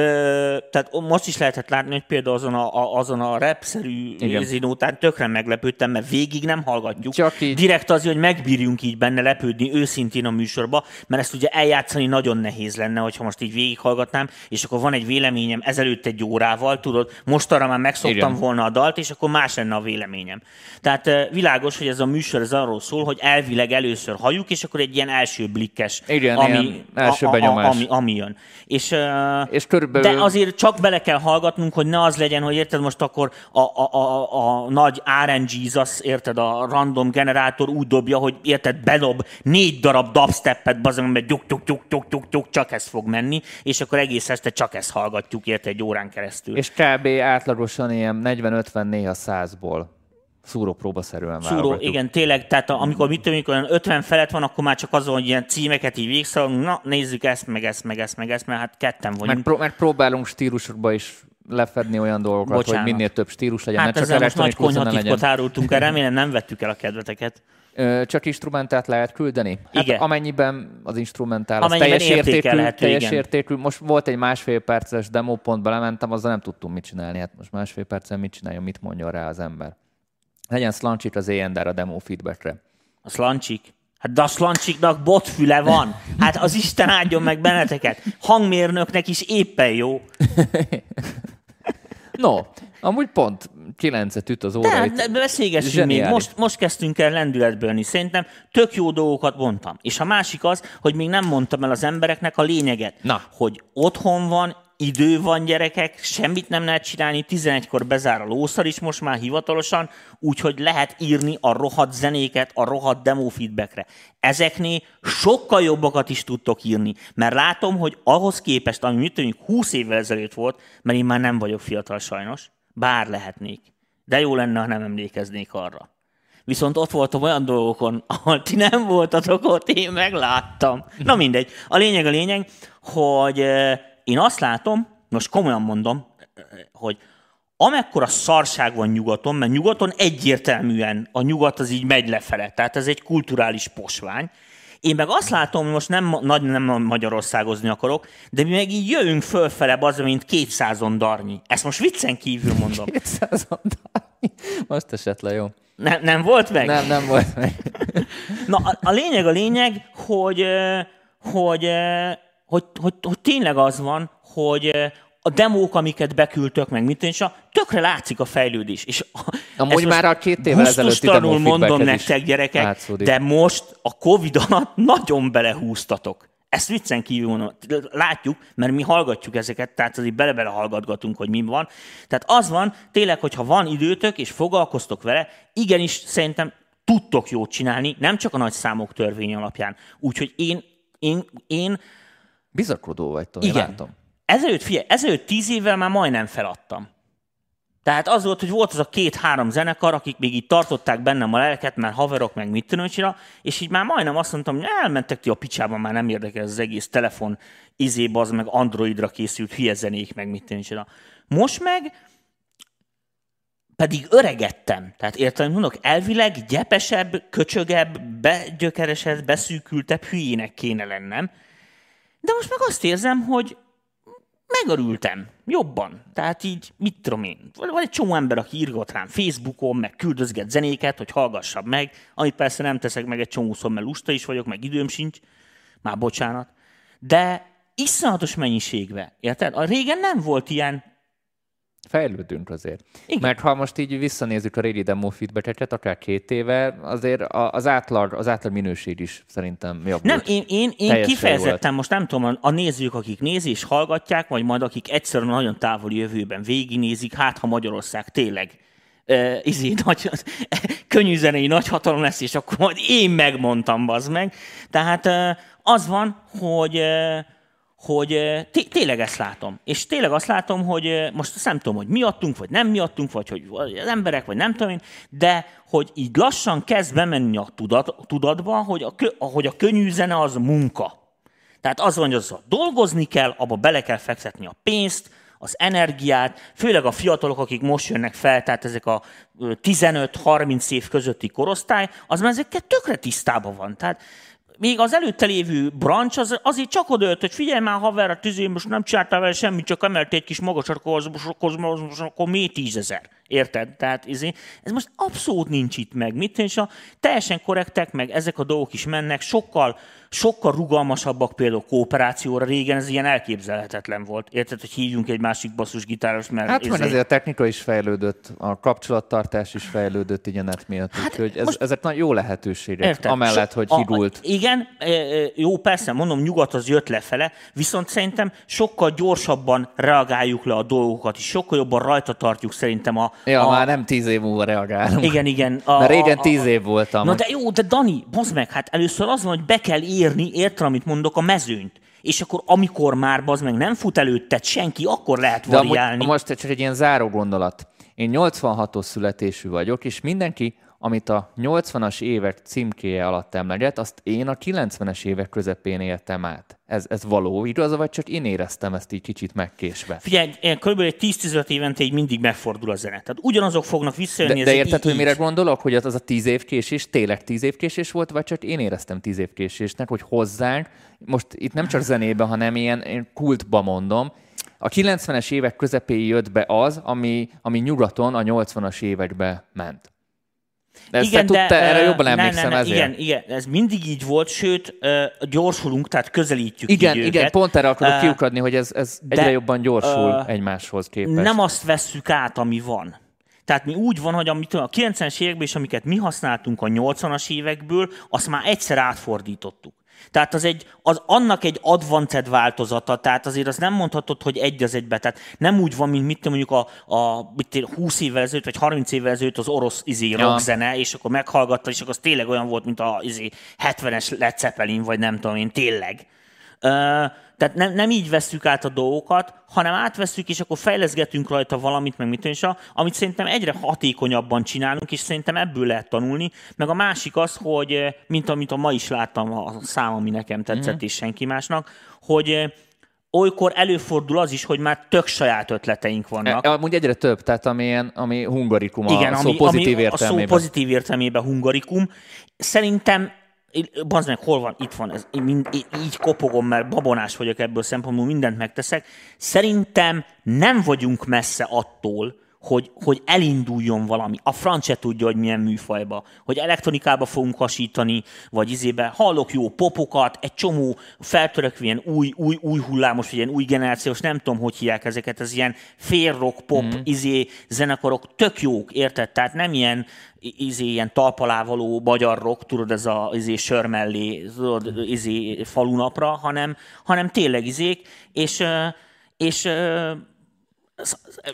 Speaker 3: tehát most is lehetett látni, hogy például azon a, a, azon a repszerű
Speaker 2: Igen.
Speaker 3: zinótán tökre meglepődtem, mert végig nem hallgatjuk.
Speaker 2: Csak így.
Speaker 3: Direkt az, hogy megbírjunk így benne lepődni őszintén a műsorba, mert ezt ugye eljátszani nagyon nehéz lenne, hogyha most így végighallgatnám, és akkor van egy véleményem ezelőtt egy órával, tudod, most arra már megszoktam
Speaker 2: Igen.
Speaker 3: volna a dalt, és akkor más lenne a véleményem. Tehát világos, hogy ez a műsor ez arról szól, hogy elvileg először halljuk, és akkor egy ilyen első blikkes,
Speaker 2: Igen,
Speaker 3: ami,
Speaker 2: ilyen első
Speaker 3: a, a, a, ami, ami jön. És,
Speaker 2: És körülbelül-
Speaker 3: de azért csak bele kell hallgatnunk, hogy ne az legyen, hogy érted most akkor a, a, a, a nagy RNG Jesus, érted, a random generátor úgy dobja, hogy érted, bedob négy darab dubstepet, bazd meg, mert gyuk, gyuk, gyuk, gyuk, gyuk, gyuk, csak ez fog menni, és akkor egész este csak ezt hallgatjuk, érted, egy órán keresztül.
Speaker 2: És kb. átlagosan ilyen 40-50 néha 100-ból szúrópróbaszerűen
Speaker 3: Szúró,
Speaker 2: válogatjuk.
Speaker 3: igen, tényleg, tehát amikor mit tudom, olyan 50 felett van, akkor már csak azon, hogy ilyen címeket így végigszalunk, na nézzük ezt, meg ezt, meg ezt, meg ezt, mert hát ketten vagyunk.
Speaker 2: Meg, pró- meg próbálunk stílusokba is lefedni olyan dolgokat,
Speaker 3: Bocsánat.
Speaker 2: hogy minél több stílus legyen,
Speaker 3: Hát
Speaker 2: ne csak
Speaker 3: ezzel most nagy konyhatitkot árultunk el, remélem nem vettük el a kedveteket.
Speaker 2: Csak instrumentált lehet küldeni? Hát
Speaker 3: Igen.
Speaker 2: amennyiben az instrumentál, az
Speaker 3: Amennyiben
Speaker 2: teljes értékű, teljes
Speaker 3: igen.
Speaker 2: értékű. Most volt egy másfél perces demo, pont belementem, azzal nem tudtunk mit csinálni. Hát most másfél percen mit csináljon, mit mondjon rá az ember. Legyen szlancsik az ENDR a demo feedbackre.
Speaker 3: A szlancsik. Hát de a szlancsiknak botfüle van. Hát az Isten áldjon meg benneteket. Hangmérnöknek is éppen jó.
Speaker 2: No, amúgy pont kilencet üt az óra.
Speaker 3: Tehát beszélgessünk még.
Speaker 2: Zseniális.
Speaker 3: Most, most kezdtünk el lendületbölni. Szerintem tök jó dolgokat mondtam. És a másik az, hogy még nem mondtam el az embereknek a lényeget.
Speaker 2: Na.
Speaker 3: Hogy otthon van, idő van gyerekek, semmit nem lehet csinálni, 11-kor bezár a lószar is most már hivatalosan, úgyhogy lehet írni a rohadt zenéket a rohadt demo feedbackre. Ezeknél sokkal jobbakat is tudtok írni, mert látom, hogy ahhoz képest, ami mit tudjuk 20 évvel ezelőtt volt, mert én már nem vagyok fiatal sajnos, bár lehetnék. De jó lenne, ha nem emlékeznék arra. Viszont ott voltam olyan dolgokon, ahol ti nem voltatok ott, én megláttam. Na mindegy. A lényeg a lényeg, hogy én azt látom, most komolyan mondom, hogy amekkora szarság van nyugaton, mert nyugaton egyértelműen a nyugat az így megy lefele, tehát ez egy kulturális posvány, én meg azt látom, hogy most nem, nagy nem Magyarországozni akarok, de mi meg így jövünk fölfele, az, mint 200 darnyi. Ezt most viccen kívül mondom.
Speaker 2: 200 oldalnyi. Most esett le, jó.
Speaker 3: Nem, nem volt meg?
Speaker 2: Nem, nem volt meg.
Speaker 3: Na, a, a lényeg a lényeg, hogy, hogy, hogy, hogy, hogy tényleg az van, hogy a demók, amiket beküldtök meg, mint és a, tökre látszik a fejlődés. És
Speaker 2: Amúgy már a két évvel ezelőtti
Speaker 3: gusztustalanul mondom
Speaker 2: is
Speaker 3: nektek, gyerekek,
Speaker 2: látszódik.
Speaker 3: de most a Covid alatt nagyon belehúztatok. Ezt viccen kívül mondom. Látjuk, mert mi hallgatjuk ezeket, tehát azért bele-bele hallgatgatunk, hogy mi van. Tehát az van, tényleg, hogyha van időtök, és foglalkoztok vele, igenis szerintem tudtok jót csinálni, nem csak a nagy számok törvény alapján. Úgyhogy én, én, én
Speaker 2: Bizakodó vagy, Tomi,
Speaker 3: igen.
Speaker 2: látom.
Speaker 3: Ezelőtt, figyelj, ezelőtt tíz évvel már majdnem feladtam. Tehát az volt, hogy volt az a két-három zenekar, akik még így tartották bennem a lelket, mert haverok, meg mit csinál, és így már majdnem azt mondtam, hogy elmentek ti a picsába, már nem érdekel ez az egész telefon, izébe az meg Androidra készült hülye zenék, meg mit csinál. Most meg pedig öregettem. Tehát értem, mondok, elvileg gyepesebb, köcsögebb, begyökeresebb, beszűkültebb hülyének kéne lennem. De most meg azt érzem, hogy megörültem jobban. Tehát így, mit tudom én, van egy csomó ember, aki írgat rám Facebookon, meg küldözget zenéket, hogy hallgassam meg, amit persze nem teszek meg egy csomószor, mert lusta is vagyok, meg időm sincs, már bocsánat. De iszonyatos mennyiségbe, érted? A régen nem volt ilyen,
Speaker 2: Fejlődünk azért.
Speaker 3: Igen.
Speaker 2: Mert ha most így visszanézzük a régi demo feedbacket, akár két éve, azért az átlag, az átlag minőség is szerintem jobb
Speaker 3: Nem,
Speaker 2: volt.
Speaker 3: én, én, én
Speaker 2: Teljesen
Speaker 3: kifejezetten most nem tudom, a- nézők, akik nézik és hallgatják, vagy majd akik egyszerűen nagyon távoli jövőben végignézik, hát ha Magyarország tényleg uh, izé, nagy, könnyű zenei nagyhatalom lesz, és akkor majd én megmondtam, bazd meg. Tehát uh, az van, hogy uh, hogy té- tényleg ezt látom. És tényleg azt látom, hogy most azt nem tudom, hogy miattunk, vagy nem miattunk, vagy hogy az emberek, vagy nem tudom én, de hogy így lassan kezd bemenni a tudat, tudatba, hogy a, hogy a könnyű zene az munka. Tehát az van, hogy azzal dolgozni kell, abba bele kell fektetni a pénzt, az energiát, főleg a fiatalok, akik most jönnek fel, tehát ezek a ö, 15-30 év közötti korosztály, az már ezekkel tökre tisztában van. Tehát még az előtte lévő brancs az, azért csak odajött, hogy figyelj már haver, a tüzé, most nem csináltál vele semmit, csak emeltél egy kis most akkor, most akkor mi tízezer. Érted? Tehát izé, ez most abszolút nincs itt meg. Mit és a teljesen korrektek, meg ezek a dolgok is mennek, sokkal, sokkal rugalmasabbak például kooperációra. Régen ez ilyen elképzelhetetlen volt. Érted, hogy hívjunk egy másik basszusgitáros, mert
Speaker 2: Hát mert azért a technika is fejlődött, a kapcsolattartás is fejlődött így a net miatt, hát úgyhogy ez,
Speaker 3: most-
Speaker 2: ezek nagy jó lehetőségek,
Speaker 3: Érted?
Speaker 2: amellett, hogy
Speaker 3: a-
Speaker 2: hidult.
Speaker 3: Igen, e, e, jó, persze, mondom, nyugat az jött lefele, viszont szerintem sokkal gyorsabban reagáljuk le a dolgokat, és sokkal jobban rajta tartjuk szerintem a...
Speaker 2: Ja,
Speaker 3: a,
Speaker 2: már nem tíz év múlva reagálunk.
Speaker 3: Igen, igen. A,
Speaker 2: Mert régen
Speaker 3: a- a-
Speaker 2: tíz év voltam.
Speaker 3: Na de jó, de Dani, bazd meg, hát először az van, hogy be kell érni, érted, amit mondok, a mezőnyt. És akkor, amikor már bazd meg nem fut előtted senki, akkor lehet
Speaker 2: De amúgy,
Speaker 3: variálni.
Speaker 2: most csak egy ilyen záró gondolat. Én 86-os születésű vagyok, és mindenki, amit a 80-as évek címkéje alatt emleget, azt én a 90-es évek közepén éltem át. Ez, ez való igaz, vagy csak én éreztem ezt így kicsit megkésve?
Speaker 3: Figyelj, kb. egy 10-15 évente így mindig megfordul a zene. Tehát ugyanazok fognak visszajönni.
Speaker 2: De, de érted,
Speaker 3: így-
Speaker 2: hogy mire gondolok, hogy az, az a tíz év késés tényleg tíz év késés volt, vagy csak én éreztem tíz év késésnek, hogy hozzánk, most itt nem csak zenében, hanem ilyen, ilyen kultba mondom, a 90-es évek közepén jött be az, ami, ami nyugaton a 80-as évekbe ment. De ezt igen, te, tudta,
Speaker 3: ö,
Speaker 2: erre jobban emlékszem
Speaker 3: ne, ne,
Speaker 2: ezért.
Speaker 3: Igen, igen, ez mindig így volt, sőt, gyorsulunk, tehát közelítjük
Speaker 2: igen,
Speaker 3: így
Speaker 2: igen
Speaker 3: őket.
Speaker 2: pont erre akarok
Speaker 3: Ö,
Speaker 2: kiukadni, hogy ez, ez
Speaker 3: de,
Speaker 2: egyre jobban gyorsul
Speaker 3: ö,
Speaker 2: egymáshoz képest.
Speaker 3: Nem azt vesszük át, ami van. Tehát mi úgy van, hogy amit a 90-es években és amiket mi használtunk a 80-as évekből, azt már egyszer átfordítottuk. Tehát az, egy, az annak egy advanced változata, tehát azért azt nem mondhatod, hogy egy az egybe. Tehát nem úgy van, mint mit mondjuk a, a mit tudom, 20 évvel ezelőtt, vagy 30 évvel ezelőtt az orosz izé, rockzene, és akkor meghallgatta, és akkor az tényleg olyan volt, mint a izé, 70-es Led Zeppelin, vagy nem tudom én, tényleg. Ö, tehát nem, nem így vesszük át a dolgokat, hanem átvesszük, és akkor fejleszgetünk rajta valamit, meg mit a, amit szerintem egyre hatékonyabban csinálunk, és szerintem ebből lehet tanulni. Meg a másik az, hogy, eh, mint amit a ma is láttam a szám, ami nekem tetszett, mm. és senki másnak, hogy eh, olykor előfordul az is, hogy már tök saját ötleteink vannak.
Speaker 2: E, Amúgy egyre több, tehát ami, ilyen, ami hungarikum a
Speaker 3: Igen,
Speaker 2: szó
Speaker 3: ami,
Speaker 2: pozitív
Speaker 3: ami
Speaker 2: értelmében.
Speaker 3: a szó pozitív értelmében hungarikum. Szerintem Bazd meg, hol van? Itt van. Ez, mind, így, kopogom, mert babonás vagyok ebből szempontból, mindent megteszek. Szerintem nem vagyunk messze attól, hogy, hogy elinduljon valami. A franc se tudja, hogy milyen műfajba. Hogy elektronikába fogunk hasítani, vagy izébe. Hallok jó popokat, egy csomó feltörekvő ilyen új, új, új hullámos, vagy ilyen új generációs, nem tudom, hogy hívják ezeket, ez ilyen fél rock, pop, mm. izé, zenekarok, tök jók, érted? Tehát nem ilyen, izé, ilyen talpalávaló magyar rock, tudod, ez a izé, sör mellé, tudod, izé, falunapra, hanem, hanem tényleg izék, és, és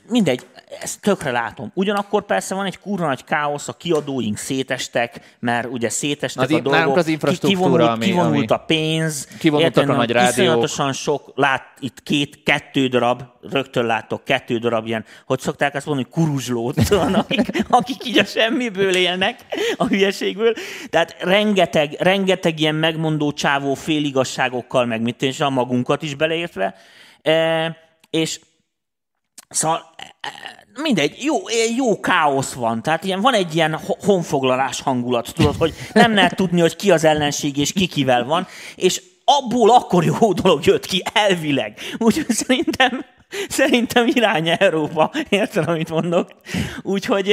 Speaker 3: mindegy, ezt tökre látom. Ugyanakkor persze van egy kurva nagy káosz, a kiadóink szétestek, mert ugye szétestek
Speaker 2: Az
Speaker 3: a dolgok.
Speaker 2: az infrastruktúra,
Speaker 3: kivonult,
Speaker 2: ami-
Speaker 3: kivonult
Speaker 2: ami-
Speaker 3: a pénz.
Speaker 2: Kivonultak a nagy rádiók.
Speaker 3: Iszonyatosan sok, lát, itt két, kettő darab, rögtön láttok kettő darab ilyen, hogy szokták azt mondani, kuruzslót, akik, akik így a semmiből élnek, a hülyeségből. Tehát rengeteg, rengeteg ilyen megmondó csávó féligasságokkal, meg mit és a magunkat is beleértve. E, és Szóval e, mindegy, jó, jó káosz van. Tehát ilyen, van egy ilyen ho- honfoglalás hangulat, tudod, hogy nem lehet tudni, hogy ki az ellenség és ki kivel van, és abból akkor jó dolog jött ki, elvileg. Úgyhogy szerintem, szerintem irány Európa, érted, amit mondok? Úgyhogy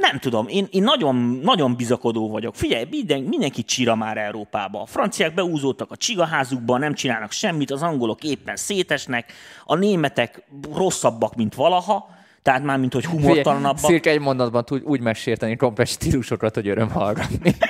Speaker 3: nem tudom, én, én nagyon, nagyon bizakodó vagyok. Figyelj, minden, mindenki csira már Európába. A franciák beúzódtak a csigaházukba, nem csinálnak semmit, az angolok éppen szétesnek, a németek rosszabbak, mint valaha, tehát már, mint hogy humortalanabbak.
Speaker 2: Szirke egy mondatban tud úgy mesélteni komplex stílusokat, hogy öröm hallgatni.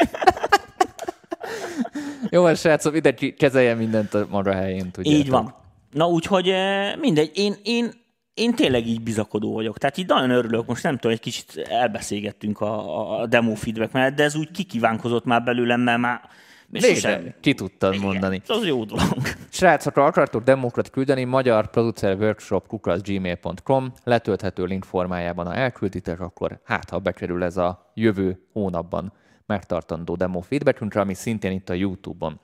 Speaker 2: Jó, van, srácok, ide kezelje mindent a maga helyén, tudjátok.
Speaker 3: Így van. Na úgyhogy eh, mindegy, én, én, én tényleg így bizakodó vagyok. Tehát így nagyon örülök, most nem tudom, egy kicsit elbeszélgettünk a, a demo feedback mellett, de ez úgy kikívánkozott már belőlem, mert már
Speaker 2: Végre
Speaker 3: sosem-
Speaker 2: ki tudtad mondani.
Speaker 3: Ez az jó dolog.
Speaker 2: Srácok, akartok demókat küldeni, magyar producer workshop gmail.com letölthető link formájában, ha elkülditek, akkor hát, ha bekerül ez a jövő hónapban megtartandó demo feedbackünkre, ami szintén itt a YouTube-on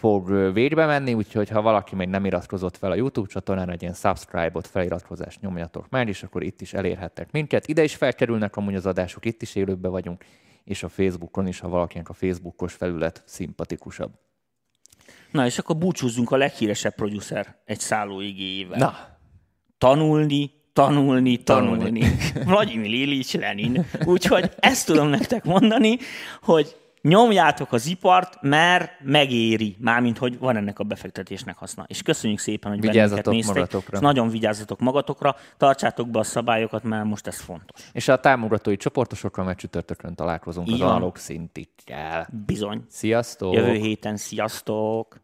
Speaker 2: fog végbe menni, úgyhogy ha valaki még nem iratkozott fel a YouTube csatornára, egy ilyen subscribe-ot, feliratkozást nyomjatok meg, és akkor itt is elérhettek minket. Ide is felkerülnek amúgy az adások, itt is élőbe vagyunk, és a Facebookon is, ha valakinek a Facebookos felület szimpatikusabb.
Speaker 3: Na és akkor búcsúzzunk a leghíresebb producer egy szálló igéjével.
Speaker 2: Na,
Speaker 3: Tanulni, tanulni,
Speaker 2: Tanulni.
Speaker 3: tanulni. Vladimir Ilyich Lenin. Úgyhogy ezt tudom nektek mondani, hogy nyomjátok az ipart, mert megéri, mármint, hogy van ennek a befektetésnek haszna. És köszönjük szépen, hogy bennünket
Speaker 2: Vigyázzatok
Speaker 3: néztek.
Speaker 2: magatokra.
Speaker 3: És nagyon vigyázzatok magatokra, tartsátok be a szabályokat, mert most ez fontos.
Speaker 2: És a támogatói csoportosokkal meg csütörtökön találkozunk
Speaker 3: Így
Speaker 2: az analóg szintikkel.
Speaker 3: Bizony.
Speaker 2: Sziasztok!
Speaker 3: Jövő héten sziasztok!